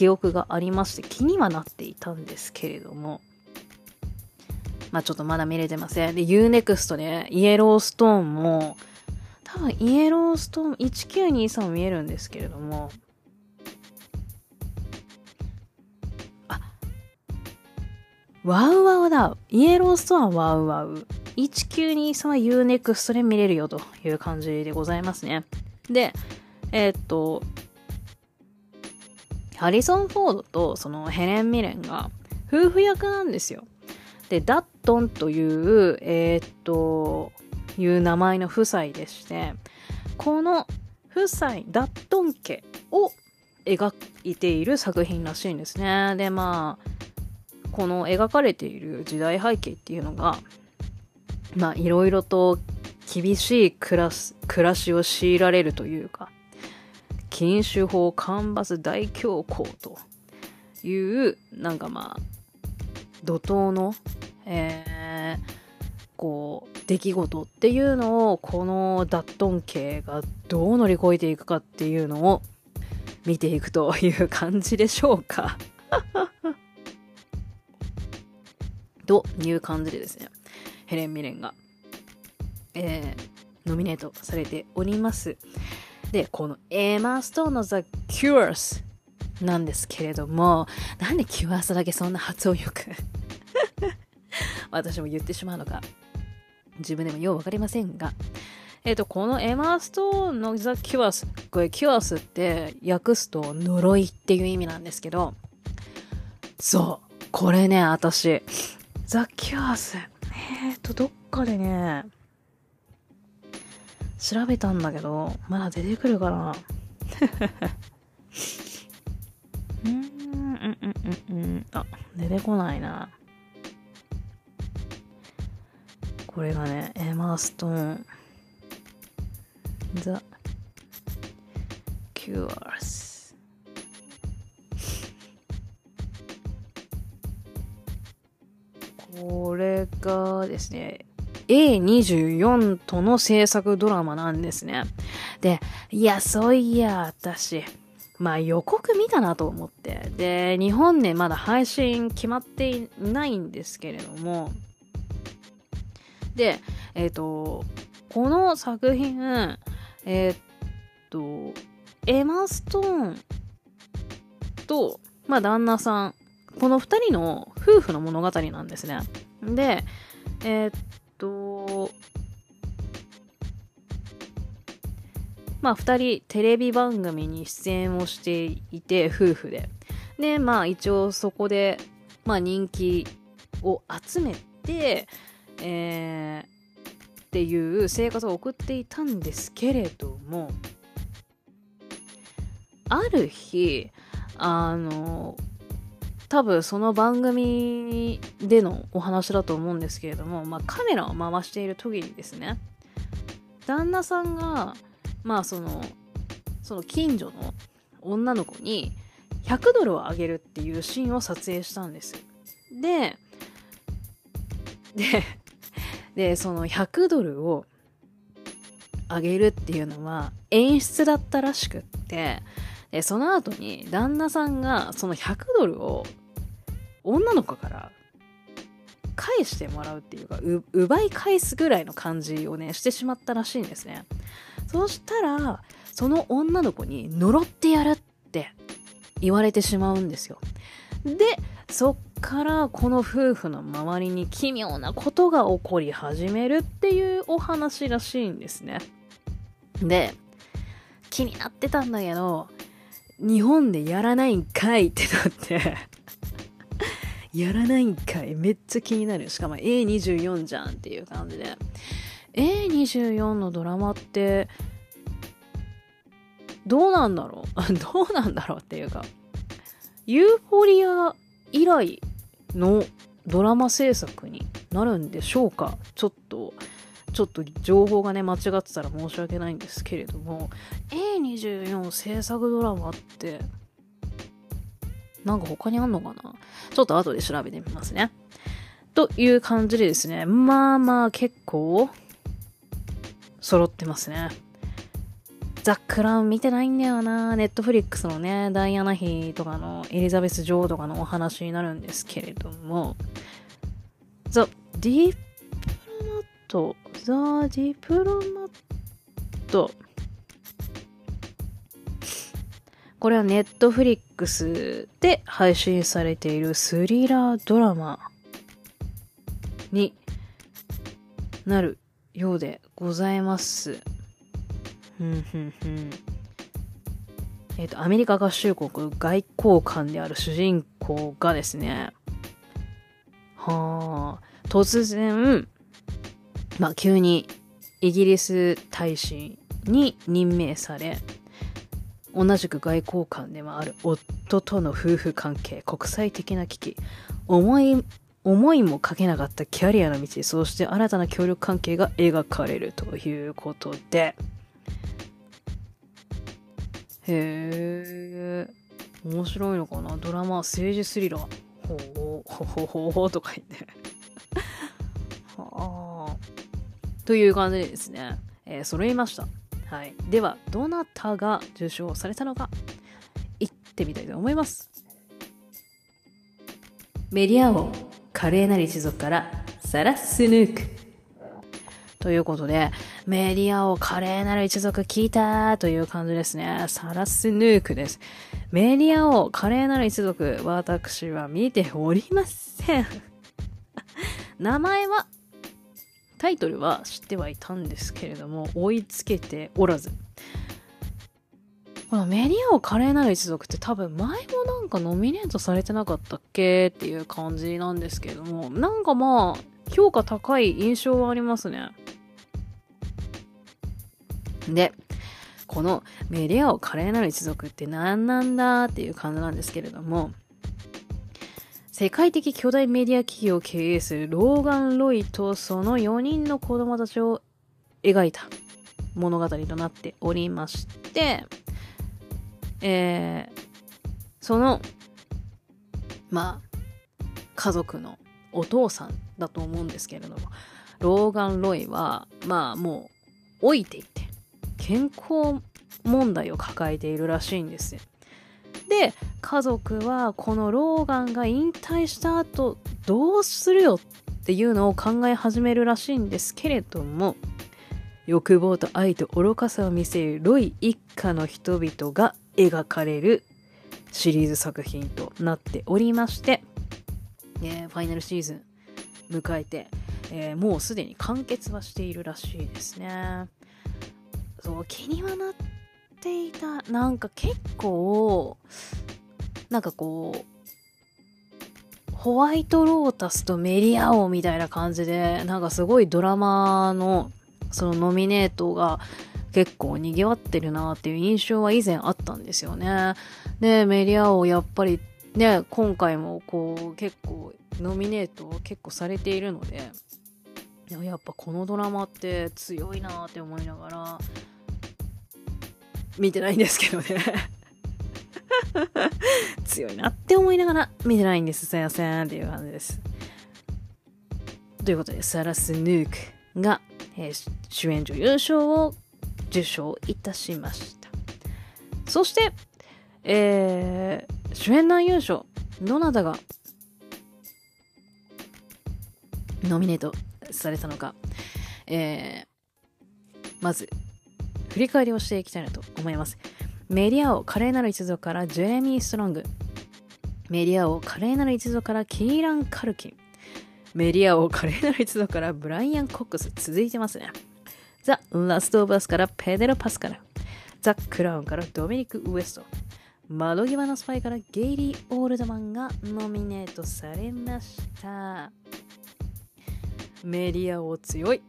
記憶がありまして気にはなっていたんですけれども、まあちょっとまだ見れてません。で、Unext で、イエローストーンも、多分イエローストーン1923も見えるんですけれども、あ、ワウワウだ。イエローストーンはワウワウ。1923は Unext で見れるよという感じでございますね。で、えー、っと、ハリソン・フォードとそのヘレン・ミレンが夫婦役なんですよ。で、ダットンという、えー、っと、いう名前の夫妻でして、この夫妻、ダットン家を描いている作品らしいんですね。で、まあ、この描かれている時代背景っていうのが、まあ、いろいろと厳しい暮ら暮らしを強いられるというか、禁酒法干ばつ大恐慌という、なんかまあ、怒涛の、えー、こう、出来事っていうのを、このダットン家がどう乗り越えていくかっていうのを見ていくという感じでしょうか という感じでですね、ヘレン・ミレンが、えー、ノミネートされております。で、このエマ・ストーンの The Curse なんですけれども、なんで Curse だけそんな発音よく 私も言ってしまうのか、自分でもようわかりませんが、えっ、ー、と、このエマ・ストーンの The Cures、これキュアスって訳すと呪いっていう意味なんですけど、そう、これね、私、The Cures、えっ、ー、と、どっかでね、調べたんだけど、まだ出てくるかな うん、うん、うん、うん、うん。あ、出てこないな。これがね、エマーストーン。The Cures。これがですね、A24 との制作ドラマなんですね。で、いや、そういや、私、まあ予告見たなと思って。で、日本でまだ配信決まっていないんですけれども、で、えっ、ー、と、この作品、えっ、ー、と、エマ・ストーンと、まあ旦那さん、この二人の夫婦の物語なんですね。で、えっ、と、まあ二人テレビ番組に出演をしていて、夫婦で。で、まあ一応そこで、まあ人気を集めて、えー、っていう生活を送っていたんですけれども、ある日、あの、多分その番組でのお話だと思うんですけれども、まあ、カメラを回している時にですね旦那さんがまあそのその近所の女の子に100ドルをあげるっていうシーンを撮影したんですでででその100ドルをあげるっていうのは演出だったらしくってでその後に旦那さんがその100ドルを女の子から返してもらうっていうか奪い返すぐらいの感じをねしてしまったらしいんですね。そしたらその女の子に呪ってやるって言われてしまうんですよ。でそっからこの夫婦の周りに奇妙なことが起こり始めるっていうお話らしいんですね。で気になってたんだけど日本でやらないんかいってなって。やらないんかいめっちゃ気になる。しかも A24 じゃんっていう感じで。A24 のドラマって、どうなんだろう？どうなんだろうっていうか、ユーフォリア以来のドラマ制作になるんでしょうか？ちょっと、ちょっと情報がね、間違ってたら申し訳ないんですけれども、A24 制作ドラマって、なんか他にあんのかな？ちょっと後で調べてみますね。という感じでですね、まあまあ結構揃ってますね。ザ・クラウン見てないんだよな。ネットフリックスのね、ダイアナ妃とかのエリザベス女王とかのお話になるんですけれども、ザ・ディプロマット、ザ・ディプロマット。これはネットフリックスで配信されているスリラードラマになるようでございます。ふんふんふん。えっ、ー、と、アメリカ合衆国外交官である主人公がですね、はあ、突然、まあ、急にイギリス大使に任命され、同じく外交官でもある夫との夫婦関係、国際的な危機、思い、思いもかけなかったキャリアの道、そして新たな協力関係が描かれるということで、へえ、面白いのかな？ドラマ、政治スリラー。ほう、ほほほほとか言って。はあ。という感じでですね、えー、揃いました。はい。では、どなたが受賞されたのか、行ってみたいと思います。メディア王、華麗なる一族からサラ・スヌーク。ということで、メディアを華麗なる一族聞いたという感じですね。サラスヌークです。メディアを華麗なる一族、私は見ておりません。名前は、タイトルは知ってはいたんですけれども、追いつけておらず。このメディアを華麗なる一族って多分前もなんかノミネートされてなかったっけっていう感じなんですけれども、なんかまあ、評価高い印象はありますね。で、このメディアを華麗なる一族って何なんだっていう感じなんですけれども、世界的巨大メディア企業を経営するローガン・ロイとその4人の子供たちを描いた物語となっておりまして、えー、その、まあ、家族のお父さんだと思うんですけれども、ローガン・ロイは、まあもう、老いていて、健康問題を抱えているらしいんですよ。で、家族はこのローガンが引退した後どうするよっていうのを考え始めるらしいんですけれども、欲望と愛と愚かさを見せるロイ一家の人々が描かれるシリーズ作品となっておりまして、えー、ファイナルシーズン迎えて、えー、もうすでに完結はしているらしいですね。そう気にはなっていたなんか結構なんかこうホワイトロータスとメリア王みたいな感じでなんかすごいドラマのそのノミネートが結構賑わってるなっていう印象は以前あったんですよね。で、メリア王やっぱりね、今回もこう結構ノミネート結構されているので、やっぱこのドラマって強いなって思いながら見てないんですけどね 強いなって思いながら見てないんです。すいませんっていう感じです。ということで、サラス・ヌークが、えー、主演女優賞を受賞いたしました。そして、えー、主演男優賞、どなたがノミネートされたのか、えー、まず、振り返りをしていきたいなと思います。メディア王華麗なる一族からジェレミー・ストロング。メディア王華麗なる一族からキーラン・カルキン。メディア王華麗なる一族からブライアン・コックス。続いてますね。ザ・ラスト・オブ・アスからペデロ・パスカル。ザ・クラウンからドミニク・ウエスト。窓際のスパイからゲイリー・オールドマンがノミネートされました。メディア王強い。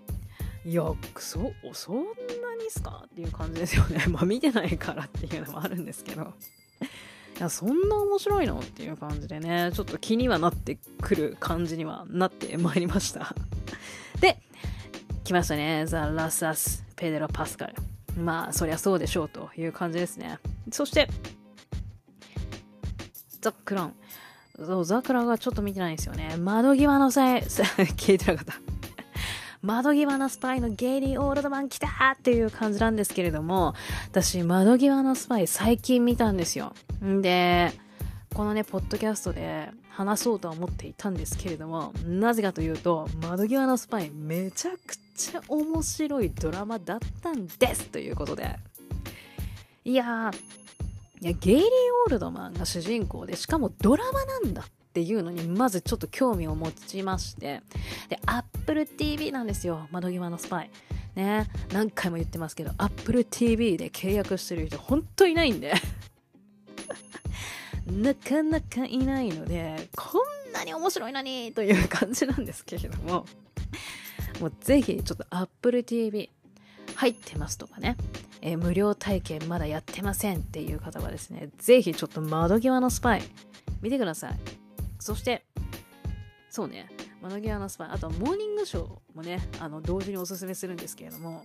いや、くそ、そんなにっすか？っていう感じですよね。まあ見てないからっていうのもあるんですけど。いや、そんな面白いの？っていう感じでね、ちょっと気にはなってくる感じにはなってまいりました。で、来ましたね。ザ・ラスアス・ペデロ・パスカル。まあ、そりゃそうでしょうという感じですね。そして、ザ・クラン。ザ・クランがちょっと見てないんですよね。窓際のさえ、聞いてなかった。窓際のスパイのゲイリー・オールドマン来たっていう感じなんですけれども、私、窓際のスパイ最近見たんですよ。んで、このね、ポッドキャストで話そうとは思っていたんですけれども、なぜかというと、窓際のスパイめちゃくちゃ面白いドラマだったんですということで。いや、いや、ゲイリー・オールドマンが主人公で、しかもドラマなんだっっていうのに、まずちょっと興味を持ちまして、で、Apple TV なんですよ、窓際のスパイ。ね、何回も言ってますけど、Apple TV で契約してる人、ほんといないんで。なかなかいないので、こんなに面白いのにという感じなんですけれども、もうぜひちょっと Apple TV 入ってますとかね、えー、無料体験まだやってませんっていう方はですね、ぜひちょっと窓際のスパイ見てください。そして、そうね、窓際のスパイ、あとはモーニングショーもね、あの同時におすすめするんですけれども、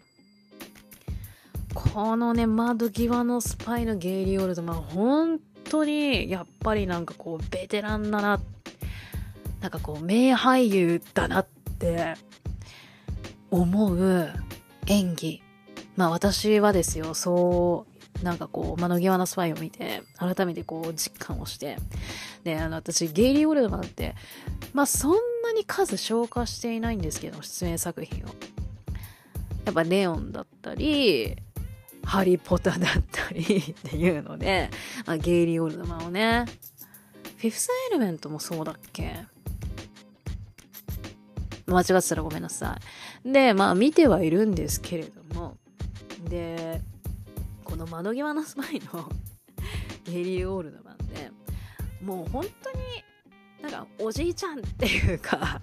このね、窓際のスパイのゲイリー・オールドマン、本当にやっぱりなんかこうベテランだな。なんかこう名俳優だなって思う演技。まあ私はですよ。そうなんかこう窓際のスパイを見て改めてこう実感をしてであの私ゲイリー・オルドマンってまあそんなに数消化していないんですけど出演作品を。やっぱレオンだったりハリポタだったり っていうので、まあ、ゲイリー・オールドマンをね、フィフス・エレメントもそうだっけ？間違ってたらごめんなさい。で、まあ見てはいるんですけれども、の窓際のスパイの ゲリー・オールドマンで、もう本当になんかおじいちゃんっていうか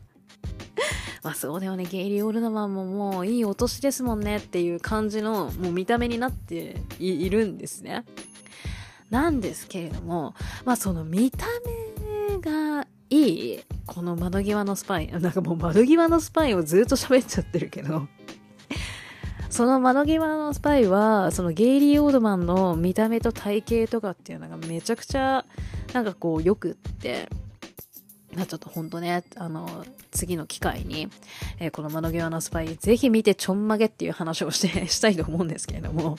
まあそうだよね、ゲイリー・オールドマンももういいお年ですもんねっていう感じのもう見た目になっているんですね。なんですけれども、まあその見た目がいい、この窓際のスパイ、なんかもう窓際のスパイをずっと喋っちゃってるけど、その窓際のスパイは、そのゲイリー・オードマンの見た目と体型とかっていうのがめちゃくちゃなんかこうよくって、まあ、ちょっとほんとね、あの、次の機会に、えー、この窓際のスパイ、ぜひ見てちょんまげっていう話をしてしたいと思うんですけれども。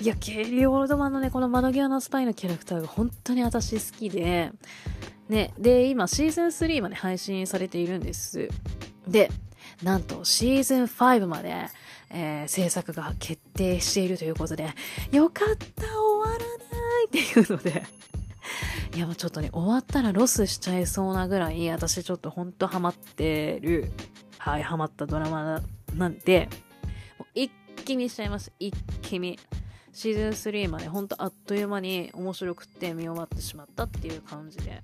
いや、ケリー・オールドマンのね、この窓際のスパイのキャラクターが本当に私好きで、ね、で、今シーズン3まで配信されているんです。で、なんとシーズン5まで、えー、制作が決定しているということで、よかった終わらないっていうので いやもうちょっとね、終わったらロスしちゃいそうなぐらい、私ちょっとほんとハマってる、はい、ハマったドラマなんで、一気見しちゃいます。一気見。シーズン3までほんとあっという間に面白くって見終わってしまったっていう感じで。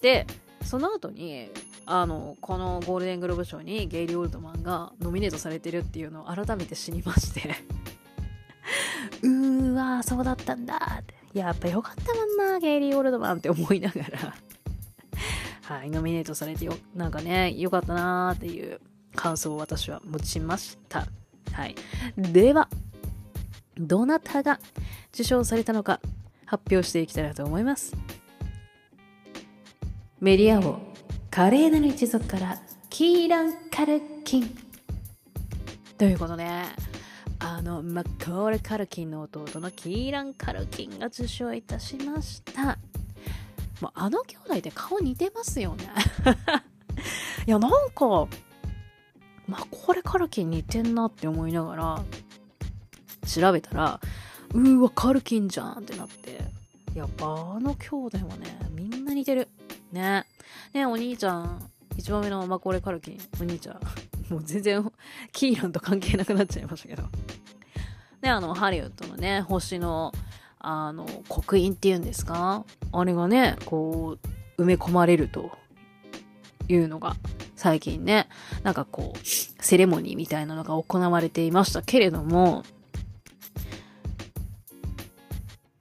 で、その後に、あの、このゴールデングローブ賞にゲイリー・オールドマンがノミネートされてるっていうのを改めて知りまして うーわー、そうだったんだって。やっぱよかったもんな、ゲイリー・オールドマンって思いながら はい、ノミネートされてよ、なんかね、よかったなーっていう感想を私は持ちました。はい。では、どなたが受賞されたのか発表していきたいなと思います。メディア王、華麗なる一族からキーラン・カルキン。ということで、あのマッコーレ・カルキンの弟のキーラン・カルキンが受賞いたしました。もうあの兄弟って顔似てますよね。いやなんかマッコーレ・カルキン似てんなって思いながら調べたらうーわカルキンじゃんってなって。やっぱあの兄弟もねみんな似てる。ね。ねお兄ちゃん一番目のマコーレ・カルキンお兄ちゃん。もう全然キーランと関係なくなっちゃいましたけど。で、あの、ハリウッドのね、星の、あの、刻印っていうんですか？あれがね、こう、埋め込まれると。いうのが、最近ね、なんかこう、セレモニーみたいなのが行われていました。けれども、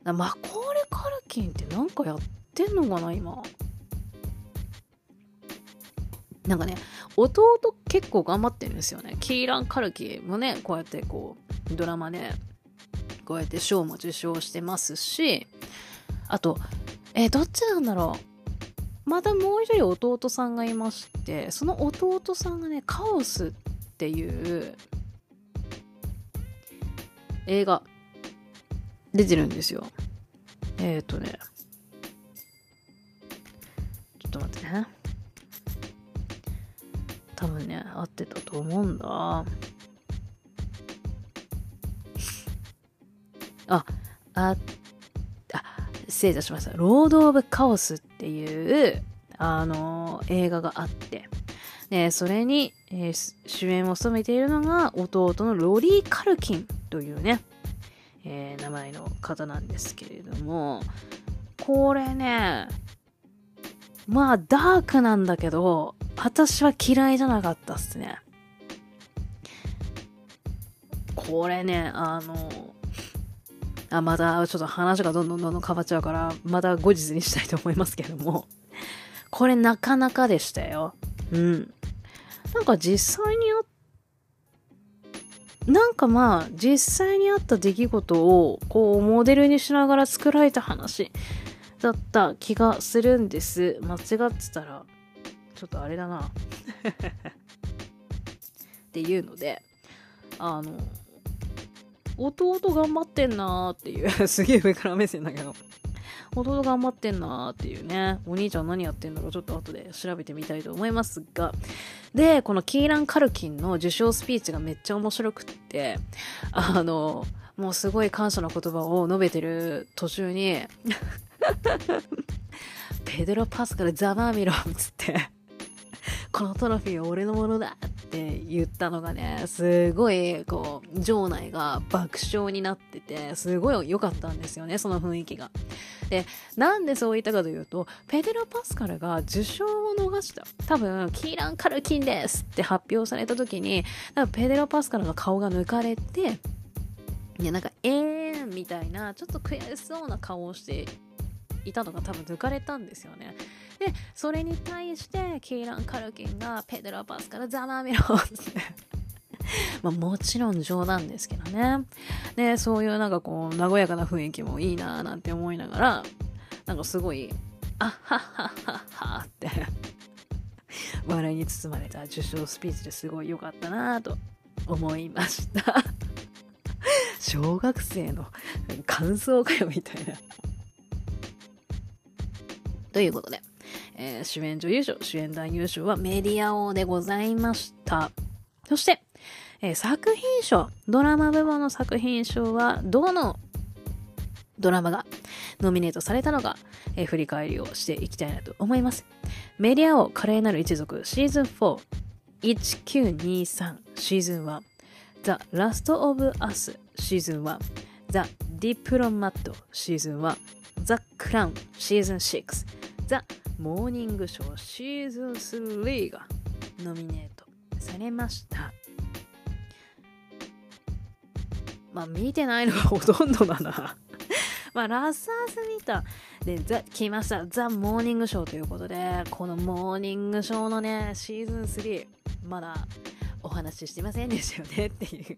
マコーレ・カルキンってなんかやってんのかな、今。なんかね、弟結構頑張ってるんですよね。キーラン・カルキもね、こうやってこう、ドラマで、こうやって賞も受賞してますし、あと、え、どっちなんだろう。またもう一人弟さんがいまして、その弟さんがね、カオスっていう映画出てるんですよ。えっ、ー、とね、ね。多分ね、合ってたと思うんだ。あ、あ、あ、失礼いたしました。ロード・オブ・カオスっていう、あの、映画があって、で、それに、えー、主演を務めているのが弟のロリー・カルキンというね、えー、名前の方なんですけれども、これね、まあダークなんだけど、私は嫌いじゃなかったっすね。これね、あの、あ、またちょっと話がどんどんどんどん変わっちゃうから、また後日にしたいと思いますけども、これなかなかでしたよ。うん。なんか実際にあなんかまあ、実際にあった出来事を、こう、モデルにしながら作られた話だった気がするんです。間違ってたら、ちょっとあれだな。っていうので、あの、弟頑張ってんなーっていう、すげえ上から目線だけど。弟頑張ってんなーっていうね、お兄ちゃん何やってんだろう、ちょっと後で調べてみたいと思いますが、で、このキーラン・カルキンの受賞スピーチがめっちゃ面白くって、あの、もうすごい感謝の言葉を述べてる途中に ペドロ・パスカルざまあみろっつってこのトロフィーは俺のものだって言ったのがね、すごい、こう、場内が爆笑になってて、すごい良かったんですよね、その雰囲気が。で、なんでそう言ったかというと、ペデロ・パスカルが受賞を逃した。多分、キーラン・カルキンですって発表された時に、ペデロ・パスカルの顔が抜かれて、いや、なんか、えーんみたいな、ちょっと悔しそうな顔をしていたのが多分抜かれたんですよね。で、それに対して、キーラン・カルキンがペデロ・パスからざまみろって まあもちろん冗談ですけどね。で、そういうなんかこう、和やかな雰囲気もいいなぁなんて思いながら、なんかすごい、あっはっはっはっはって 笑いに包まれた受賞スピーチですごい良かったなぁと思いました 小学生の感想かよみたいなということで、えー、主演女優賞、主演男優賞はメディア王でございました。そして、えー、作品賞、ドラマ部門の作品賞は、どのドラマがノミネートされたのか、えー、振り返りをしていきたいなと思います。メディア王華麗なる一族シーズン4、1923シーズン1、The Last of Us シーズン1、The Diplomat シーズン1、The Crown シーズン6、The モーニングショーシーズン3がノミネートされました。まあ見てないのがほとんどだな まあラサース見た。で、ザ、来ました。ザ・モーニングショーということで、このモーニングショーのね、シーズン3、まだお話ししてませんでしたよねっていう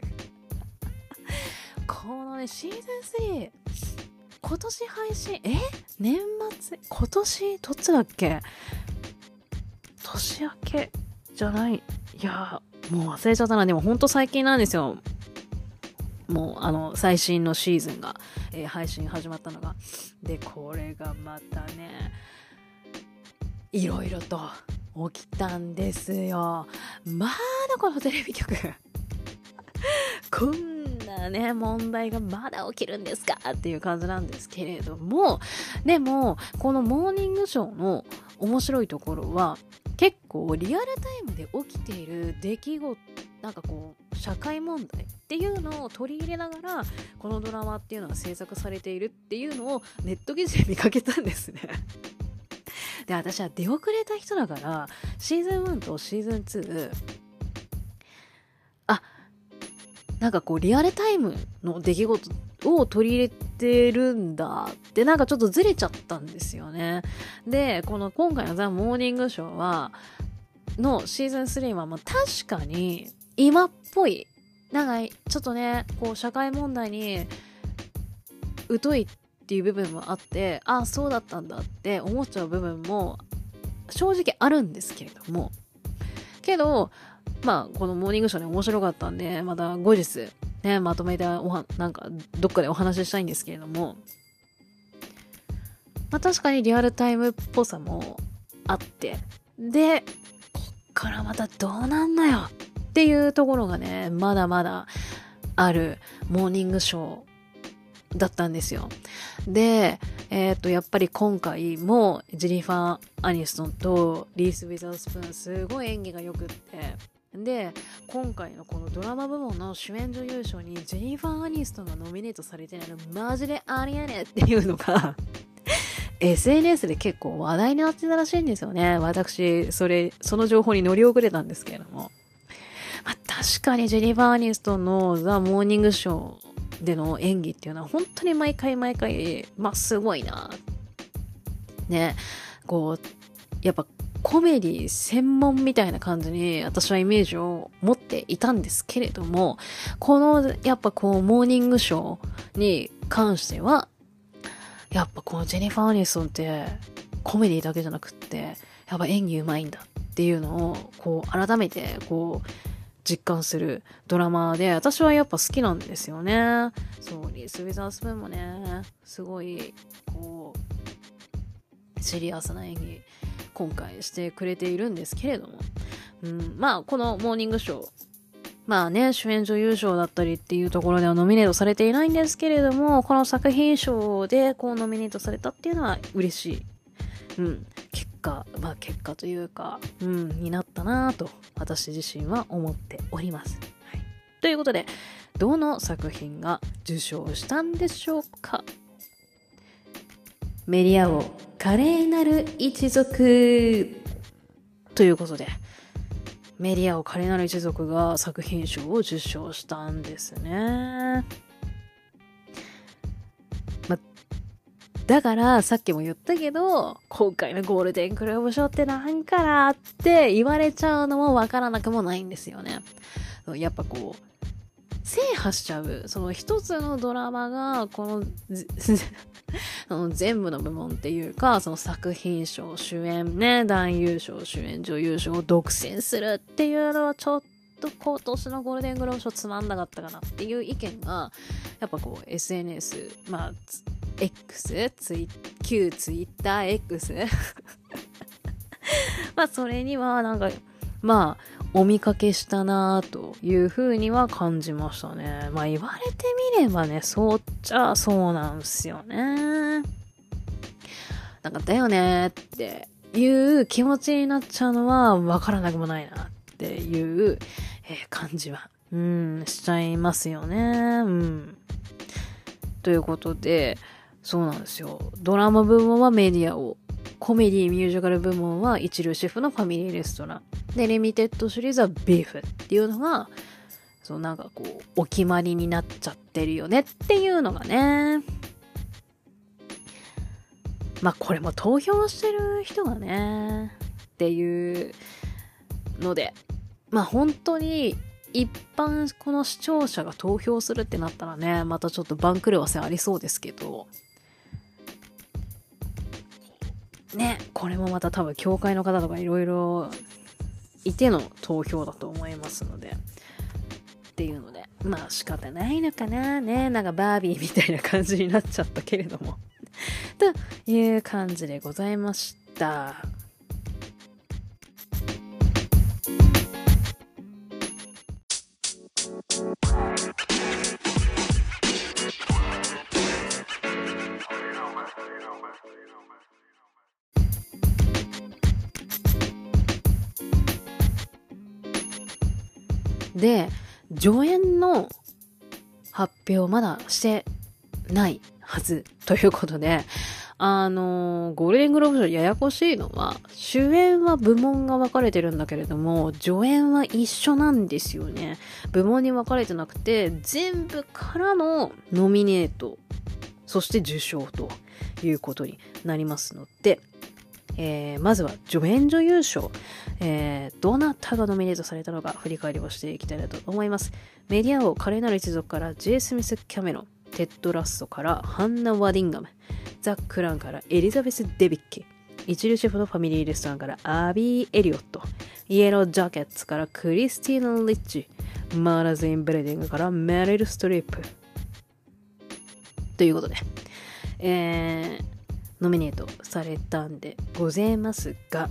このね、シーズン3、今年配信、え？年末？今年？どっちだっけ？年明けじゃない？いやもう忘れちゃったな。でもほんと最近なんですよ。もうあの最新のシーズンが、えー、配信始まったのが。で、これがまたね、いろいろと起きたんですよ。まだこのテレビ局。こ んなね、問題がまだ起きるんですかっていう感じなんですけれども、でも、このモーニングショーの面白いところは、結構リアルタイムで起きている出来事、なんかこう、社会問題っていうのを取り入れながら、このドラマっていうのが制作されているっていうのをネット記事で見かけたんですね。で、私は出遅れた人だから、シーズン1とシーズン2、なんかこうリアルタイムの出来事を取り入れてるんだってなんかちょっとずれちゃったんですよね。で、この今回のザ・モーニングショーは、のシーズン3はまあ確かに今っぽい、なんかちょっとね、こう社会問題に疎いっていう部分もあって、ああ、そうだったんだって思っちゃう部分も正直あるんですけれども、けど、まあ、このモーニングショーね、面白かったんで、また後日、ね、まとめておは、なんか、どっかでお話ししたいんですけれども、まあ確かにリアルタイムっぽさもあって。でこっからまたどうなんのよっていうところがねまだまだあるモーニングショーだったんですよ。でえっ、とやっぱり今回もジェニファー・アニストンとリース・ウィザースプーンすごい演技が良くって。で今回のこのドラマ部門の主演女優賞にジェニファー・アニストンがノミネートされてないのマジでありえねえっていうのが SNS で結構話題になってたらしいんですよね。私、それ、その情報に乗り遅れたんですけれども。まあ、確かにジェニファー・アニストンのザ・モーニングショーでの演技っていうのは本当に毎回毎回、まあ、すごいな。ね。こう、やっぱコメディ専門みたいな感じに私はイメージを持っていたんですけれども、このやっぱこうモーニングショーに関しては、やっぱこのジェニファー・アニソンってコメディだけじゃなくって、やっぱ演技うまいんだっていうのをこう改めてこう実感するドラマで、私はやっぱ好きなんですよね。そう、リース・ウィザースプーンもね、すごい、こう、シリアスな演技今回してくれているんですけれども、うん、まあこのモーニングショーまあね、主演女優賞だったりっていうところではノミネートされていないんですけれども、この作品賞でこうノミネートされたっていうのは嬉しい。うん。結果、まあ結果というか、うん、になったなぁと、私自身は思っております。はい。ということで、どの作品が受賞したんでしょうか？メディア王華麗なる一族ということで、メディア王華麗なる一族が作品賞を受賞したんですね。ま、だからさっきも言ったけど、今回のゴールデングローブ賞ってなんかなって言われちゃうのもわからなくもないんですよね。やっぱこう、制覇しちゃう、その一つのドラマが、この の全部の部門っていうか、その作品賞、主演ね、男優賞、主演女優賞を独占するっていうのはちょっと今年のゴールデングローブ賞つまんなかったかなっていう意見が、やっぱこう SNS、まあ、X、ツイ旧ツイッター X まあそれにはなんか、まあ、お見かけしたなぁというふうには感じましたね。まあ言われてみればね、そうっちゃそうなんすよね。なんかだよねっていう気持ちになっちゃうのはわからなくもないなっていう、え、感じは、うん、しちゃいますよね。うん。ということで、そうなんですよ。ドラマ部門はメディアをコメディミュージカル部門は一流シェフのファミリーレストラン。で、リミテッドシリーズはビーフっていうのが、そうなんかこう、お決まりになっちゃってるよねっていうのがね。まあこれも投票してる人がね、っていうので、まあ本当に一般この視聴者が投票するってなったらね、またちょっと番狂わせありそうですけど、ね、これもまた多分教会の方とかいろいろいての投票だと思いますので、っていうので、まあ仕方ないのかなね、なんかバービーみたいな感じになっちゃったけれども。という感じでございました。で、助演の発表まだしてないはずということで、あの、ゴールデングローブ賞ややこしいのは、主演は部門が分かれてるんだけれども、助演は一緒なんですよね。部門に分かれてなくて、全部からのノミネート、そして受賞ということになりますので、えー、まずは助演女優賞、えー、どなたがノミネートされたのか振り返りをしていきたいなと思います。メディア王、華麗なる一族からジェイ・スミス・キャメロン、テッド・ラッソからハンナ・ワディンガム、ザ・クラウンからエリザベス・デビッキ、一流シェフのファミリーレストランからアビー・エリオット、イエロー・ジャケッツからクリスティーナ・リッチ、マーダーズ・イン・ビルディングからメリル・ストリープ。ということで、えー、ノミネートされたんでございますが、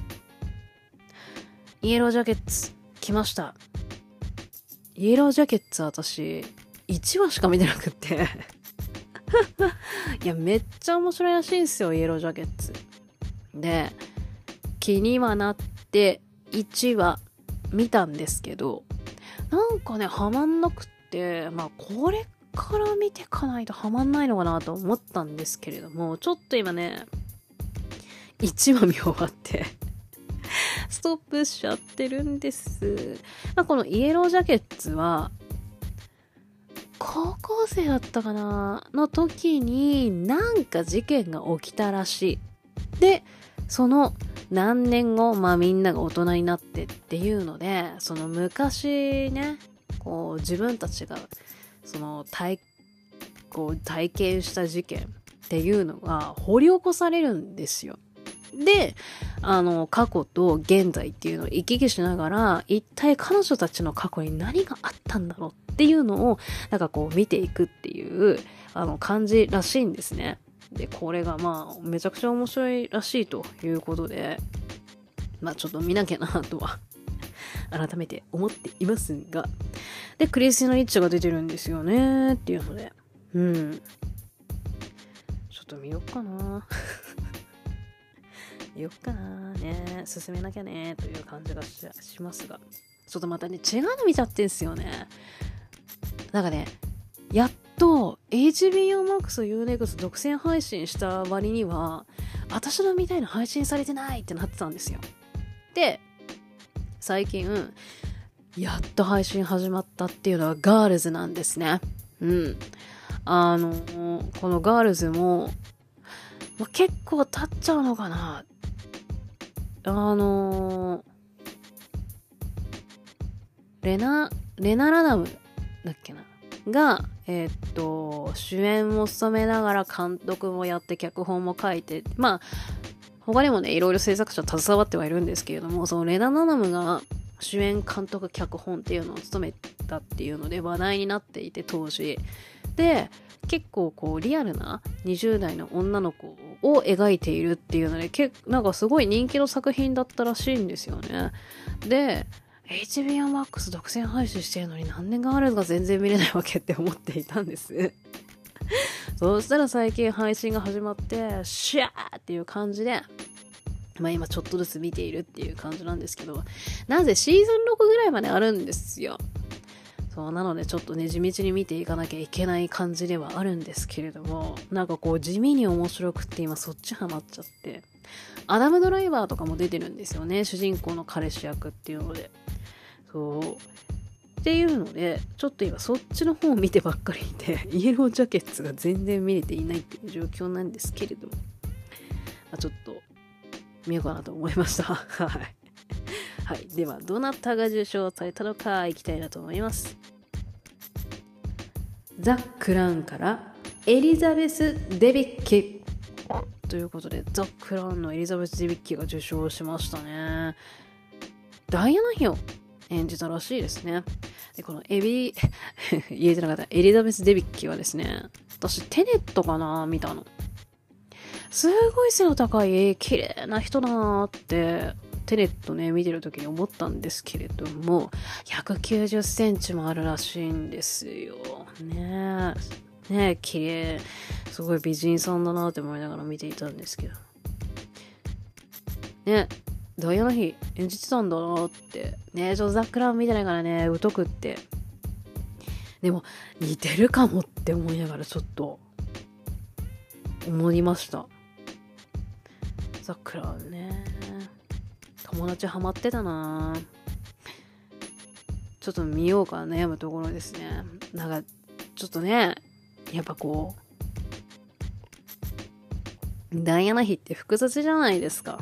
イエロージャケッツ来ました。イエロージャケッツ私、1話しか見てなくっていや、めっちゃ面白いらしいんですよ、イエロージャケッツ。で、気にはなって1話見たんですけど、なんかね、ハマんなくって、まあ、これから見てかないとハマんないのかなと思ったんですけれども、ちょっと今ね、1話見終わって ストップしちゃってるんです。まあ、このイエロージャケッツは、高校生だったかなの時になんか事件が起きたらしい。で、その何年後、まあみんなが大人になってっていうので、その昔ね、こう自分たちがその体こう体験した事件っていうのが掘り起こされるんですよ。で、あの、過去と現在っていうのを行き来しながら、一体彼女たちの過去に何があったんだろうっていうのを、なんかこう見ていくっていう、あの、感じらしいんですね。で、これがまあ、めちゃくちゃ面白いらしいということで、まあちょっと見なきゃなとは改めて思っていますが、で、クリスティナ・リッチが出てるんですよね。っていうので、うん。ちょっと見よっかな。見よっかな。ね。進めなきゃね。という感じがしますが、ちょっとまたね、違うの見ちゃってんすよね。なんかね、やっと HBO Max Unext 独占配信した割には、私のみたいな配信されてないってなってたんですよ。で、最近、やっと配信始まったっていうのはガールズなんですね。うん。あの、このガールズも、ま、結構経っちゃうのかな。あのレナ、レナ・ラダムだっけな？が、えー、っと、主演も務めながら監督もやって脚本も書いて、まあ、他にもね、いろいろ制作者携わってはいるんですけれども、そのレナ・ラダムが主演監督脚本っていうのを務めたっていうので話題になっていて当時。で結構こうリアルな20代の女の子を描いているっていうのでけなんかすごい人気の作品だったらしいんですよね。で HBO Max 独占配信してるのに何年があるのか全然見れないわけって思っていたんです。そしたら最近配信が始まってシャーっていう感じでまあ今ちょっとずつ見ているっていう感じなんですけど、なぜシーズン6ぐらいまであるんですよ。そうなのでちょっとね地道に見ていかなきゃいけない感じではあるんですけれどもなんかこう地味に面白くって今そっちハマっちゃってアダム・ドライバーとかも出てるんですよね主人公の彼氏役っていうのでそうっていうのでちょっと今そっちの方を見てばっかりいて イエロージャケッツが全然見れていないっていう状況なんですけれども、まあ、ちょっと見ようかなと思いました。はい。はい。では、どなたが受賞されたのか、いきたいなと思います。ザ・クラウンからエリザベス・デビッキということで、ザ・クラウンのエリザベス・デビッキが受賞しましたね。ダイアナ妃を演じたらしいですね。で、このエビ、言えてなかった、エリザベス・デビッキはですね、私、テネットかな見たの。すごい背の高い、綺麗な人だなって、テネットね、見てる時に思ったんですけれども、190センチもあるらしいんですよ。ねえ。ねえ、綺麗。すごい美人さんだなって思いながら見ていたんですけど。ねダイアナ妃演じてたんだなって。ねちょっとザックラン見てないからね、疎くって。でも、似てるかもって思いながらちょっと、思いました。さくらね友達ハマってたなちょっと見ようか悩むところですねなんかちょっとねやっぱこうダイアナ妃って複雑じゃないですか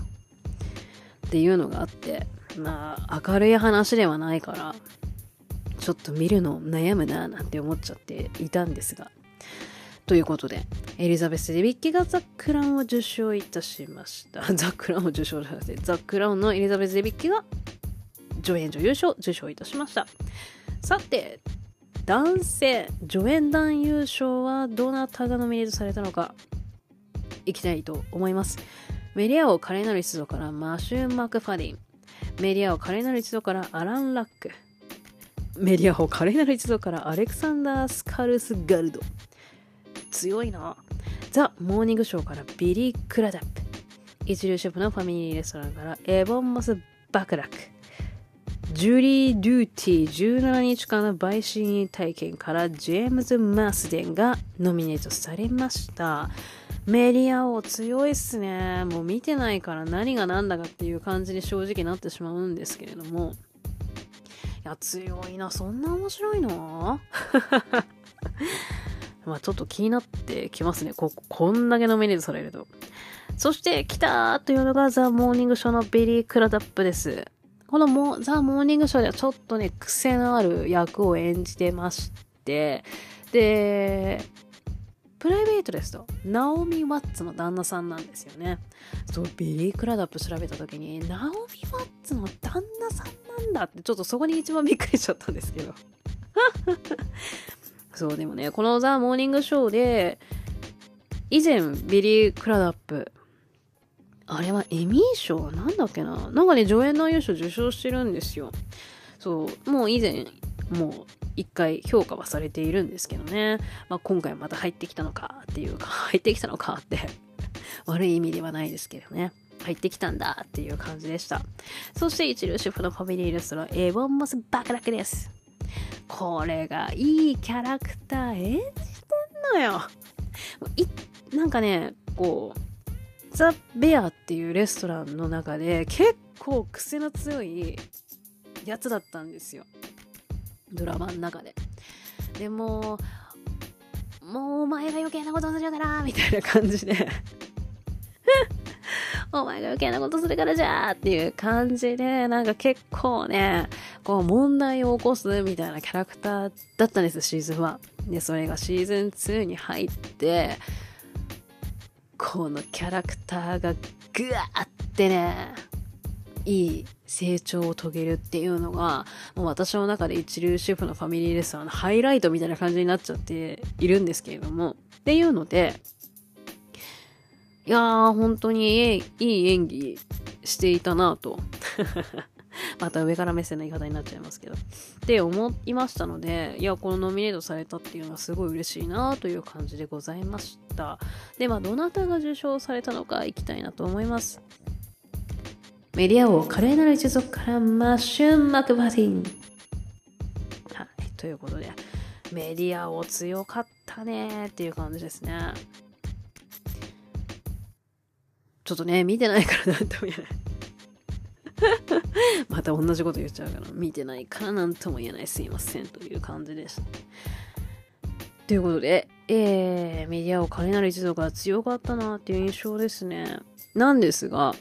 っていうのがあってまあ明るい話ではないからちょっと見るの悩むななんて思っちゃっていたんですがということで、エリザベス・デビッキがザ・クラウンを受賞いたしました。ザ・クラウンを受賞じゃなくて、ザ・クラウンのエリザベス・デビッキが助演女優賞受賞いたしました。さて、男性助演男優賞はどなたがノミネートされたのか。いきたいと思います。メディア王華麗なる一族からマシュー・マクファディン。メディア王華麗なる一族からアラン・ラック。メディア王華麗なる一族からアレクサンダー・スカルスガルド。強いな。ザ・モーニングショーからビリー・クラダップ。一流シェフのファミリーレストランからエボン・モス＝バクラック。ジュリー・ドゥーティー17日間の陪審員体験からジェームズ・マースデンがノミネートされました。メディア王強いっすね。もう見てないから何が何だかっていう感じに正直なってしまうんですけれども。いや、強いな。そんな面白いの？まあちょっと気になってきますね。こ、こんだけノミネートされると。そして、来たーというのがザ・モーニングショーのビリー・クラダップです。このモザ・モーニングショーではちょっとね、癖のある役を演じてまして、で、プライベートですと、ナオミ・ワッツの旦那さんなんですよね。そう、ビリー・クラダップ調べた時に、ナオミ・ワッツの旦那さんなんだって、ちょっとそこに一番びっくりしちゃったんですけど。そう、でもね、このザ・モーニングショーで、以前、ビリー・クラダップ、あれはエミー賞なんだっけな？なんかね、助演男優賞受賞してるんですよ。そう、もう以前、もう一回評価はされているんですけどね。まあ、今回また入ってきたのかっていうか、入ってきたのかって 悪い意味ではないですけどね。入ってきたんだっていう感じでした。そして一流主婦のファミリーレストラン、エボンモスバカラクです。これがいいキャラクター演じてんのよ。いなんかね、こう、ザ・ベアっていうレストランの中で結構癖の強いやつだったんですよ。ドラマの中で。でも、もうお前が余計なことするからみたいな感じで お前が余計なことするからじゃーっていう感じで、なんか結構ね、こう問題を起こすみたいなキャラクターだったんです、シーズン1。で、それがシーズン2に入って、このキャラクターがぐわーってね、いい成長を遂げるっていうのが、もう私の中で一流シェフのファミリーレストランのハイライトみたいな感じになっちゃっているんですけれども、っていうので、いやー、本当にいい演技していたなと。また上から目線の言い方になっちゃいますけど。って思いましたので、いや、このノミネートされたっていうのはすごい嬉しいなという感じでございました。で、まあ、どなたが受賞されたのか行きたいなと思います。メディア王華麗なる一族からマッシュン・マクバティン。はい、ということで、メディア王強かったねっていう感じですね。ちょっとね、見てないからなんとも言えない また同じこと言っちゃうから、見てないからなんとも言えない。すいません。という感じでした。ということで、えー、メディアを華麗なる一族が強かったなっていう印象ですね。なんですが、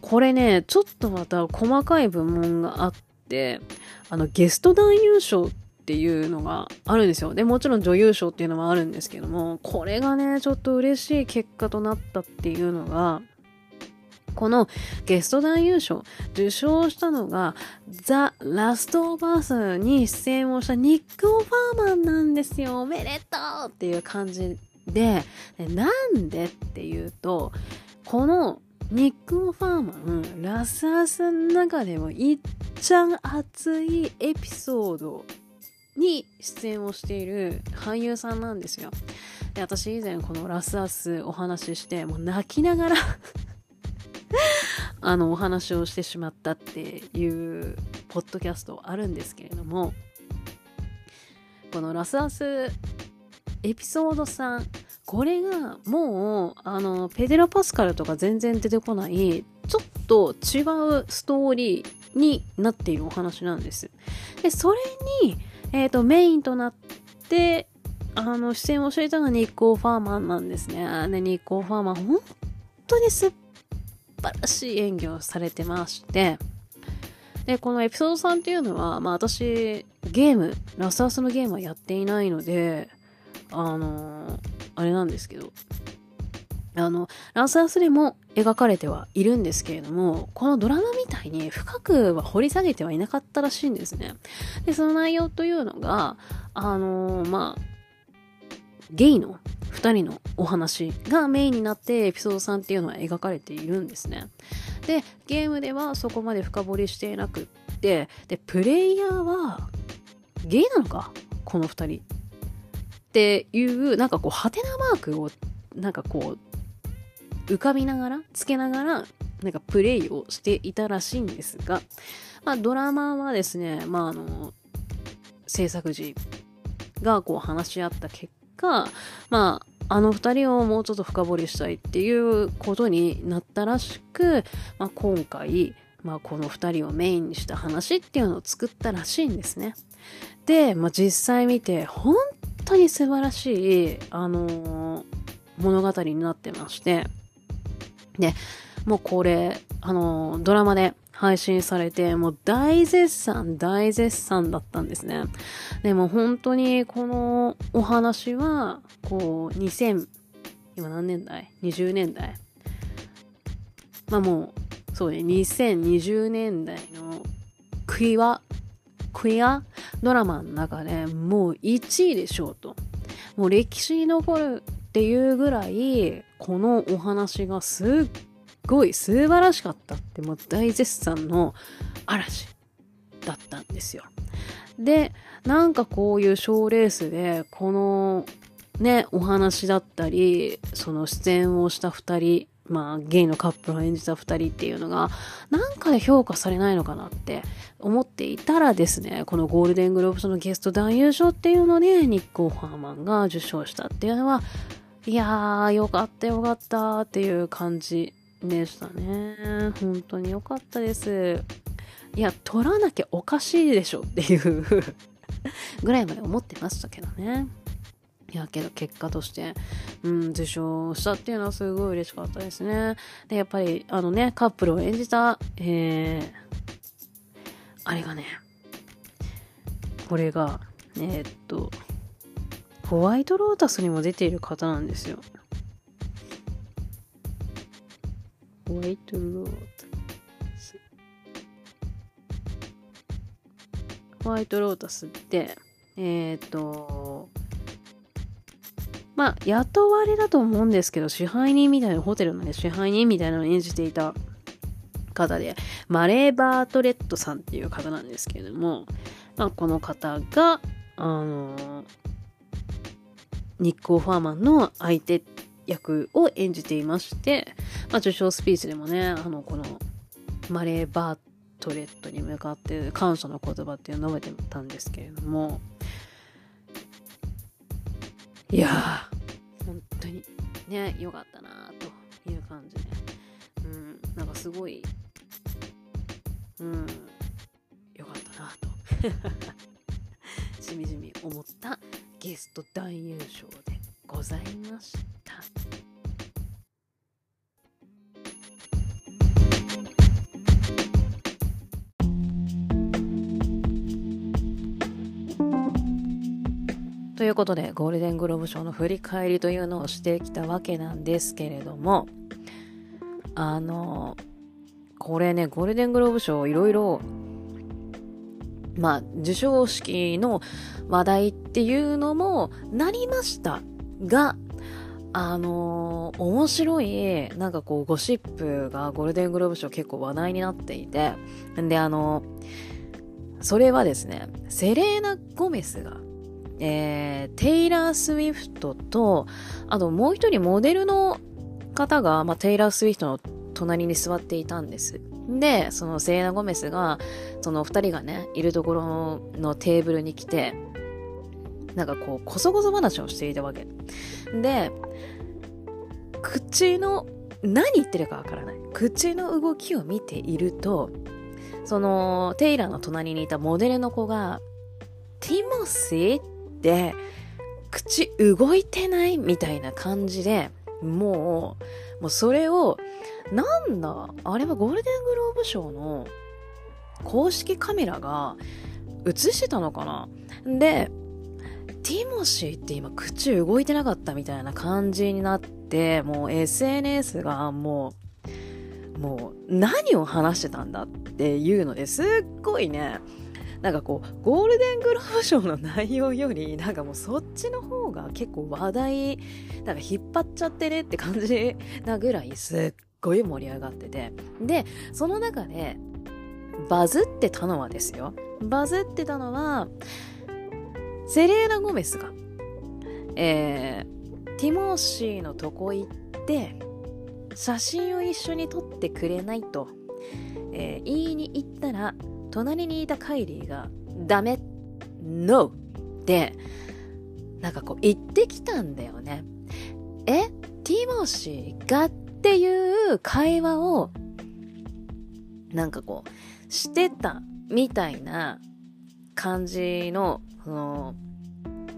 これね、ちょっとまた細かい部門があって、あの、ゲスト男優賞っていうのがあるんですよ。で、もちろん女優賞っていうのもあるんですけども、これがね、ちょっと嬉しい結果となったっていうのが、このゲスト男優賞受賞したのがザ・ラスト・オブ・アスに出演をしたニック・オファーマンなんですよ。おめでとうっていう感じで、なんでっていうと、このニック・オファーマン、ラスアスの中でもいっちゃん熱いエピソードに出演をしている俳優さんなんですよ。で、私以前このラスアスお話しして、もう泣きながら あの、お話をしてしまったっていうポッドキャストあるんですけれども、このラスアスエピソード3、これがもう、あの、ペデロ・パスカルとか全然出てこない、ちょっと違うストーリーになっているお話なんです。で、それに、えっ、ー、と、メインとなって、あの、出演をしていたのがニッコー・ファーマンなんですね。で、ニッコー・ファーマン、本当に素晴らしい演技をされてまして、で、このエピソード3っていうのは、まあ私、ゲーム、ラスアスのゲームはやっていないので、あのーあれなんですけど、あの、ランサースでも描かれてはいるんですけれども、このドラマみたいに深くは掘り下げてはいなかったらしいんですね。で、その内容というのが、あの、まあ、ゲイの2人のお話がメインになってエピソード3っていうのは描かれているんですね。で、ゲームではそこまで深掘りしていなくって、で、プレイヤーはゲイなのか？この2人。っていう、なんかこう、ハテナマークを、なんかこう、浮かびながら、つけながら、なんかプレイをしていたらしいんですが、まあ、ドラマはですね、まあ、あの、制作時がこう話し合った結果、まあ、あの二人をもうちょっと深掘りしたいっていうことになったらしく、まあ、今回、まあ、この二人をメインにした話っていうのを作ったらしいんですね。で、まあ、実際見て本当に素晴らしい、あのー、物語になってまして、で、もうこれ、あのー、ドラマで配信されて、もう大絶賛、大絶賛だったんですね。でも本当にこのお話は、こう、2000、今何年代 ?20 年代。まあもう、そうね、2020年代のクイア、クイアドラマの中でもう1位でしょうと。もう歴史に残るっていうぐらい、このお話がすっごい素晴らしかったってもう大絶賛の嵐だったんですよ。で、なんかこういう賞レースで、このね、お話だったり、その出演をした二人、まあ、ゲイのカップルを演じた二人っていうのが、なんかで評価されないのかなって思っていたらですね、このゴールデングローブ賞のゲスト男優賞っていうので、ニッコー・ファーマンが受賞したっていうのは、いやー、よかったよかったっていう感じでしたね。本当に良かったです。いや、取らなきゃおかしいでしょっていうぐらいまで思ってましたけどね。いや、けど結果として、うん、受賞したっていうのはすごい嬉しかったですね。で、やっぱり、あのね、カップルを演じた、えー、あれがね、これが、えー、っと、ホワイトロータスにも出ている方なんですよ。ホワイトロータス。ホワイトロータスって、えっ、と、まあ、雇われだと思うんですけど、支配人みたいな、ホテルのね、支配人みたいなのを演じていた方で、マレー・バートレットさんっていう方なんですけれども、まあ、この方が、あのニッコー・ファーマンの相手役を演じていまして、まあ、受賞スピーチでもね、あの、この、マレー・バートレットに向かって感謝の言葉っていうのを述べてたんですけれども、いやー、本当にね、良かったなという感じで、うん、なんかすごい、うん、良かったなと、しみじみ思ったゲスト男優賞でございました。ということで、ゴールデングローブ賞の振り返りというのをしてきたわけなんですけれども、あの、これね、ゴールデングローブ賞いろいろ、まあ、授賞式の話題っていうのもなりましたが、あのー、面白い、なんかこう、ゴシップがゴールデングローブ賞結構話題になっていて、んで、あのー、それはですね、セレーナ・ゴメスがえー、テイラー・スウィフトと、あともう一人モデルの方が、まあ、テイラー・スウィフトの隣に座っていたんです。で、そのセイナ・ゴメスが、その二人がね、いるところのテーブルに来て、なんかこう、こそこそ話をしていたわけ。で、口の、何言ってるかわからない。口の動きを見ていると、その、テイラーの隣にいたモデルの子が、ティモシーで、口動いてない？みたいな感じで、もう、もうそれを、なんだ、あれはゴールデングローブ賞の公式カメラが映してたのかな？で、ティモシーって今口動いてなかったみたいな感じになって、もう SNS がもう、もう何を話してたんだっていうのですっごいね、なんかこう、ゴールデングローブ賞の内容より、なんかもうそっちの方が結構話題、なんか引っ張っちゃってねって感じなぐらいすっごい盛り上がってて。で、その中で、バズってたのはですよ。バズってたのは、セレーナ・ゴメスが、えー、ティモーシーのとこ行って、写真を一緒に撮ってくれないと、えー、言いに行ったら、隣にいたカイリーが、ダメ、ノーで、なんかこう言ってきたんだよね。えティモシーがっっていう会話を、なんかこう、してたみたいな感じの、その、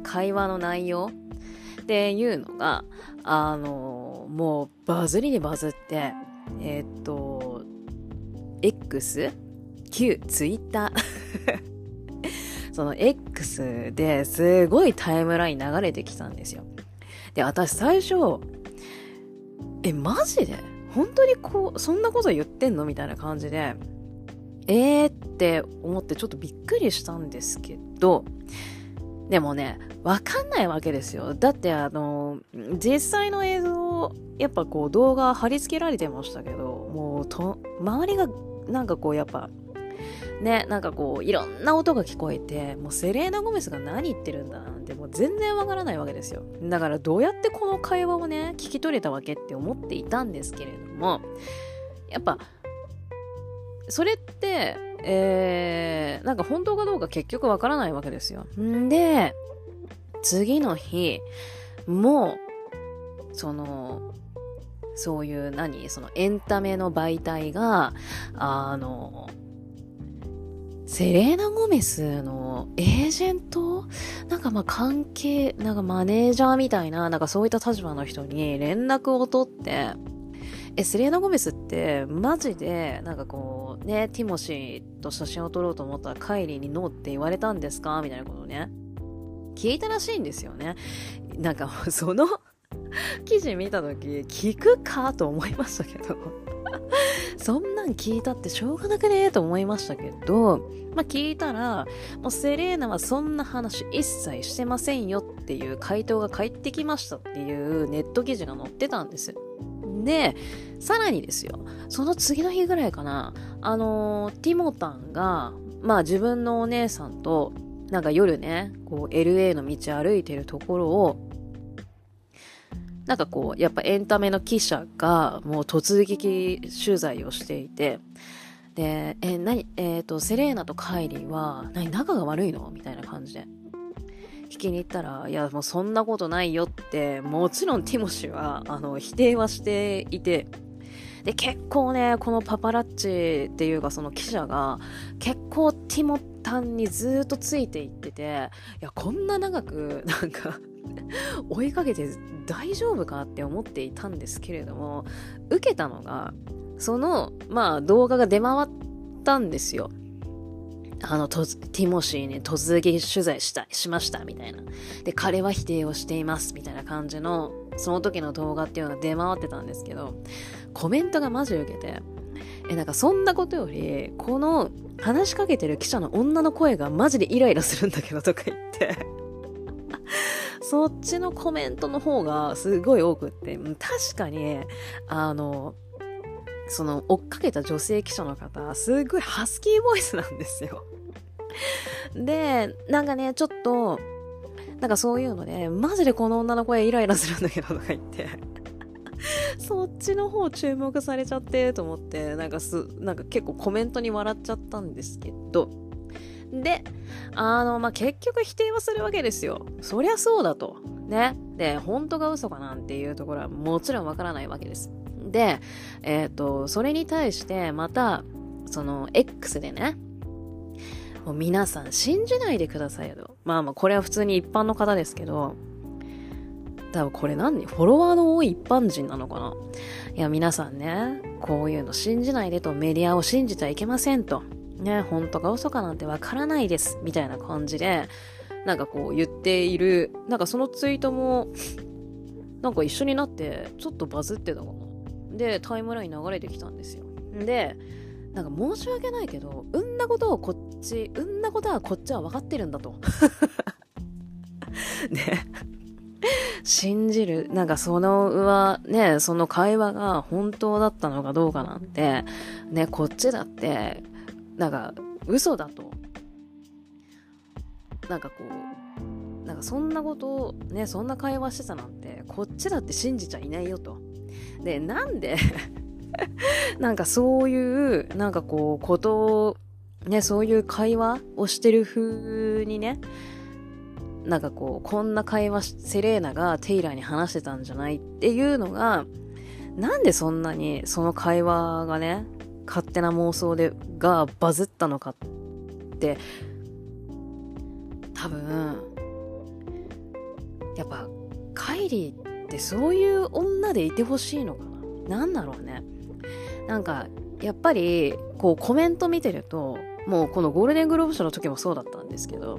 会話の内容っていうのが、あの、もうバズりにバズって、えー、っと、X? 旧 Twitter その X ですごいタイムライン流れてきたんですよ。で、私最初、え、マジで？本当にこう、そんなこと言ってんの？みたいな感じで、えーって思ってちょっとびっくりしたんですけど、でもね、わかんないわけですよ。だってあの、実際の映像、やっぱこう動画貼り付けられてましたけど、もうと、周りがなんかこうやっぱね、なんかこう、いろんな音が聞こえて、もうセレーナ・ゴメスが何言ってるんだなんてもう全然わからないわけですよ。だからどうやってこの会話をね、聞き取れたわけって思っていたんですけれども、やっぱ、それって、えー、なんか本当かどうか結局わからないわけですよ。んで、次の日、もう、その、そういう何そのエンタメの媒体が、あの、セレーナ・ゴメスのエージェントなんかまあ関係、なんかマネージャーみたいな、なんかそういった立場の人に連絡を取って、え、セレーナ・ゴメスってマジで、なんかこう、ね、ティモシーと写真を撮ろうと思ったらカイリーにノーって言われたんですか？みたいなことをね、聞いたらしいんですよね。なんかその 記事見た時、聞くかと思いましたけど。そんなん聞いたってしょうがなくねえと思いましたけど、まあ、聞いたら、もうセレーナはそんな話一切してませんよっていう回答が返ってきましたっていうネット記事が載ってたんです。で、さらにですよ、その次の日ぐらいかな、あのー、ティモタンが、まあ自分のお姉さんと、なんか夜ね、こう LA の道歩いてるところを、なんかこう、やっぱエンタメの記者がもう突撃取材をしていて、で、え、何、えっ、ー、と、セレーナとカイリーは、何、仲が悪いの？みたいな感じで。聞きに行ったら、いや、もうそんなことないよって、もちろんティモシは、あの、否定はしていて、で、結構ね、このパパラッチっていうかその記者が、結構ティモタンにずっとついていってて、いや、こんな長く、なんか追いかけて大丈夫かって思っていたんですけれども、受けたのが、その、まあ動画が出回ったんですよ。あの、ティモシーに突撃取材した、しました、みたいな。で、彼は否定をしています、みたいな感じの、その時の動画っていうのが出回ってたんですけど、コメントがマジ受けて、え、なんかそんなことより、この話しかけてる記者の女の声がマジでイライラするんだけどとか言ってそっちのコメントの方がすごい多くって、確かに、あの、その、追っかけた女性記者の方、すっごいハスキーボイスなんですよ。で、なんかね、ちょっと、なんかそういうので、マジでこの女の声イライラするんだけどとか言って そっちの方注目されちゃってと思って、なんかす、なんか結構コメントに笑っちゃったんですけど、で、あの、まあ、結局否定はするわけですよ。そりゃそうだと。ね。で、本当が嘘かなんていうところはもちろんわからないわけです。で、えっ、ー、と、それに対してまた、その、X でね、もう皆さん信じないでくださいよと。まあまあ、これは普通に一般の方ですけど、多分これ何？フォロワーの多い一般人なのかな？いや、皆さんね、こういうの信じないでとメディアを信じちゃいけませんと。ね、本当か嘘かなんてわからないです、みたいな感じで、なんかこう言っている、なんかそのツイートも、なんか一緒になって、ちょっとバズってたかな。で、タイムライン流れてきたんですよ。で、なんか申し訳ないけど、うんなことをこっち、うんなことはこっちは分かってるんだと。ね。信じる、なんかその上、ね、その会話が本当だったのかどうかなんて、ね、こっちだって、なんか嘘だと。なんかこう、なんかそんなことを、ね、そんな会話してたなんて、こっちだって信じちゃいないよと。で、なんで なんかそういう、なんかこう、ことを、ね、そういう会話をしてる風にね、なんかこう、こんな会話、セレーナがテイラーに話してたんじゃないっていうのが、なんでそんなにその会話がね、勝手な妄想で、がバズったのかって、多分、やっぱ、カイリーってそういう女でいてほしいのかななんだろうね。なんか、やっぱり、こうコメント見てると、もうこのゴールデングローブ賞の時もそうだったんですけど、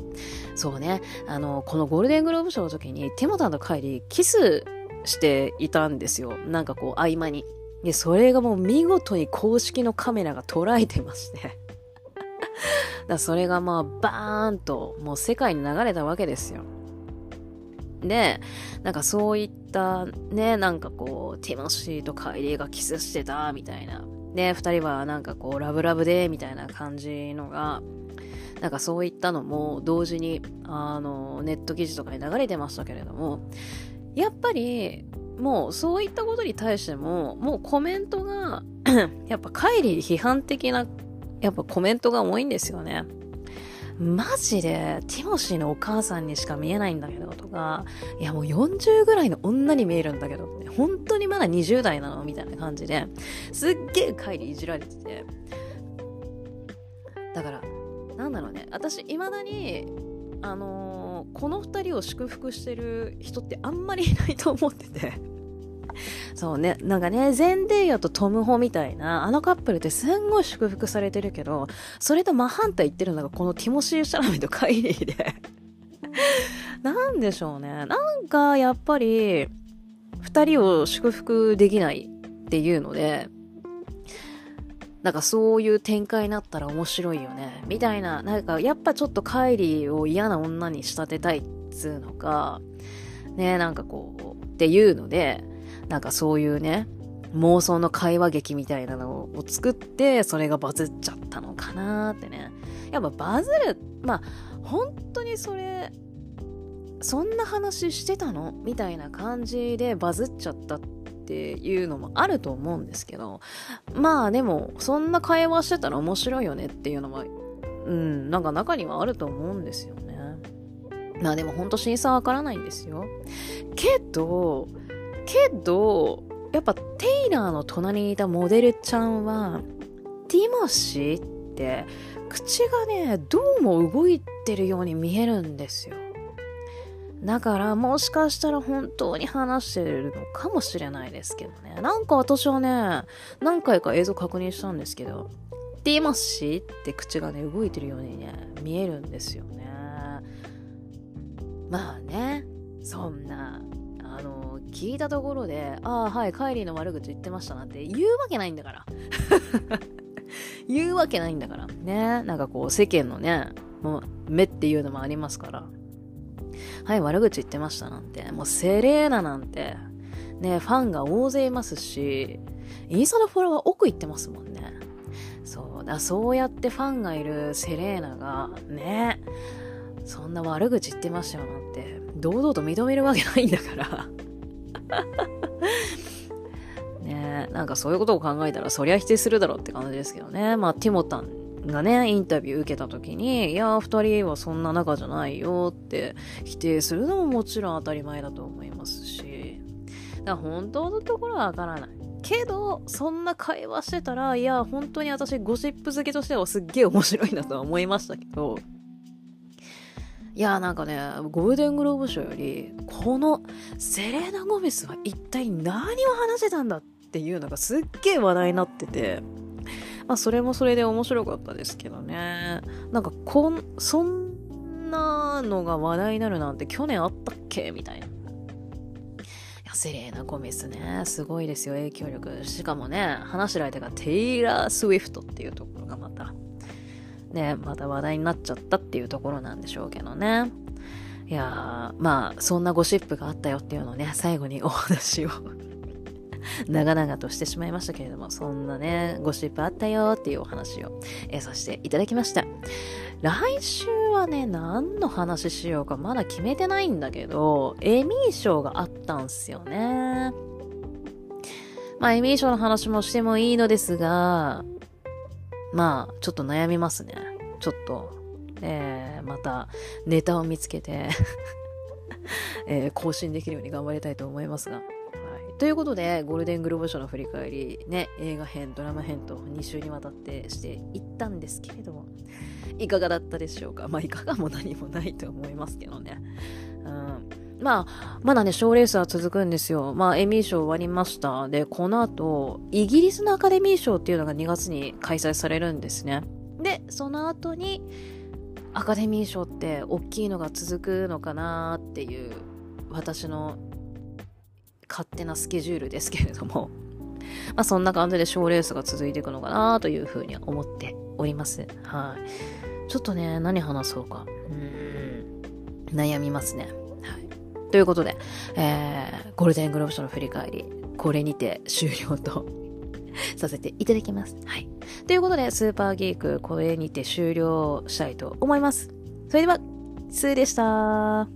そうね、あの、このゴールデングローブ賞の時にティモタンとカイリーキスしていたんですよ。なんかこう合間に。で、それがもう見事に公式のカメラが捉えてまして だそれがまあバーンともう世界に流れたわけですよ。で、なんかそういったね、なんかこう、ティモシーとカイリーがキスしてたみたいなで、二人はなんかこう、ラブラブで、みたいな感じのが、なんかそういったのも同時に、あの、ネット記事とかに流れてましたけれども、やっぱり、もうそういったことに対しても、もうコメントが やっぱ帰り批判的な、やっぱコメントが多いんですよね。マジで、ティモシーのお母さんにしか見えないんだけどとか、いやもう40ぐらいの女に見えるんだけどって、本当にまだ20代なのみたいな感じで、すっげえ帰りいじられてて。だから、なんだろうね、私、未だに、あのー、この二人を祝福してる人ってあんまりいないと思ってて。そうね、なんかね、ゼンデイヤとトムホみたいな、あのカップルってすんごい祝福されてるけど、それと真反対言ってるのがこのティモシー・シャラメとカイリーで なんでしょうね。なんか、やっぱり、二人を祝福できないっていうので、なんかそういう展開になったら面白いよね。みたいな、なんかやっぱちょっとカイリーを嫌な女に仕立てたいっつうのか、ね、なんかこう、っていうので、なんかそういうね、妄想の会話劇みたいなのを作って、それがバズっちゃったのかなってね。やっぱバズる、まあ、本当にそれ、そんな話してたの？みたいな感じでバズっちゃったってていうのもあると思うんですけど、まあでも、そんな会話してたら面白いよねっていうのは、うん、なんか中にはあると思うんですよね。まあでもほんと真相わからないんですよ。けど、けど、やっぱテイラーの隣にいたモデルちゃんは、ティモシーって口がね、どうも動いてるように見えるんですよ。だからもしかしたら本当に話してるのかもしれないですけどね。なんか私はね、何回か映像確認したんですけど、ティモシーって口がね、動いてるようにね、見えるんですよね。まあね、そんなあの聞いたところで、ああ、はい、カイリーの悪口言ってましたなって言うわけないんだから。言うわけないんだから。ね。なんかこう、世間のね、もう、目っていうのもありますから。はい、悪口言ってましたなんて。もう、セレーナなんて、ね、ファンが大勢いますし、インスタのフォロワー奥行ってますもんね。そうだ、そうやってファンがいるセレーナが、ね、そんな悪口言ってましたよなんて、堂々と認めるわけないんだから。ねなんかそういうことを考えたらそりゃ否定するだろうって感じですけどね。まあ、ティモタンがね、インタビュー受けた時に、いや、二人はそんな仲じゃないよって否定するのももちろん当たり前だと思いますし、だ本当のところはわからない。けど、そんな会話してたら、いや、本当に私ゴシップ好きとしてはすっげえ面白いなとは思いましたけど、いやなんかね、ゴールデングローブ賞より、このセレーナ・ゴメスは一体何を話せたんだっていうのがすっげえ話題になってて、まあそれもそれで面白かったですけどね。なんかこん、そんなのが話題になるなんて去年あったっけ？みたいな。いや、セレーナ・ゴメスね。すごいですよ、影響力。しかもね、話し相手がテイラー・スウィフトっていうところがまた、ね、また話題になっちゃったっていうところなんでしょうけどね。いや、まあ、そんなゴシップがあったよっていうのをね、最後にお話を 長々としてしまいましたけれども、そんなね、ゴシップあったよっていうお話を、えさせていただきました。来週はね、何の話しようかまだ決めてないんだけど、エミー賞があったんすよね。まあ、エミー賞の話もしてもいいのですが、まあ、ちょっと悩みますね。ちょっと、えー、また、ネタを見つけて えー、更新できるように頑張りたいと思いますが。ということで、ゴールデングローブ賞の振り返り、ね、映画編、ドラマ編と2週にわたってしていったんですけれども、いかがだったでしょうか？まあ、いかがも何もないと思いますけどね。うん。まあ、まだね、賞レースは続くんですよ。まあ、エミー賞終わりました。で、この後、イギリスのアカデミー賞っていうのが2月に開催されるんですね。で、その後に、アカデミー賞って大きいのが続くのかなっていう、私の勝手なスケジュールですけれども、まあそんな感じで賞レースが続いていくのかなというふうに思っております。はい。ちょっとね、何話そうか。うん、悩みますね。はい。ということで、えー、ゴールデングローブ賞の振り返り、これにて終了と させていただきます。はい。ということで、スーパーギーク、これにて終了したいと思います。それでは、スーでした。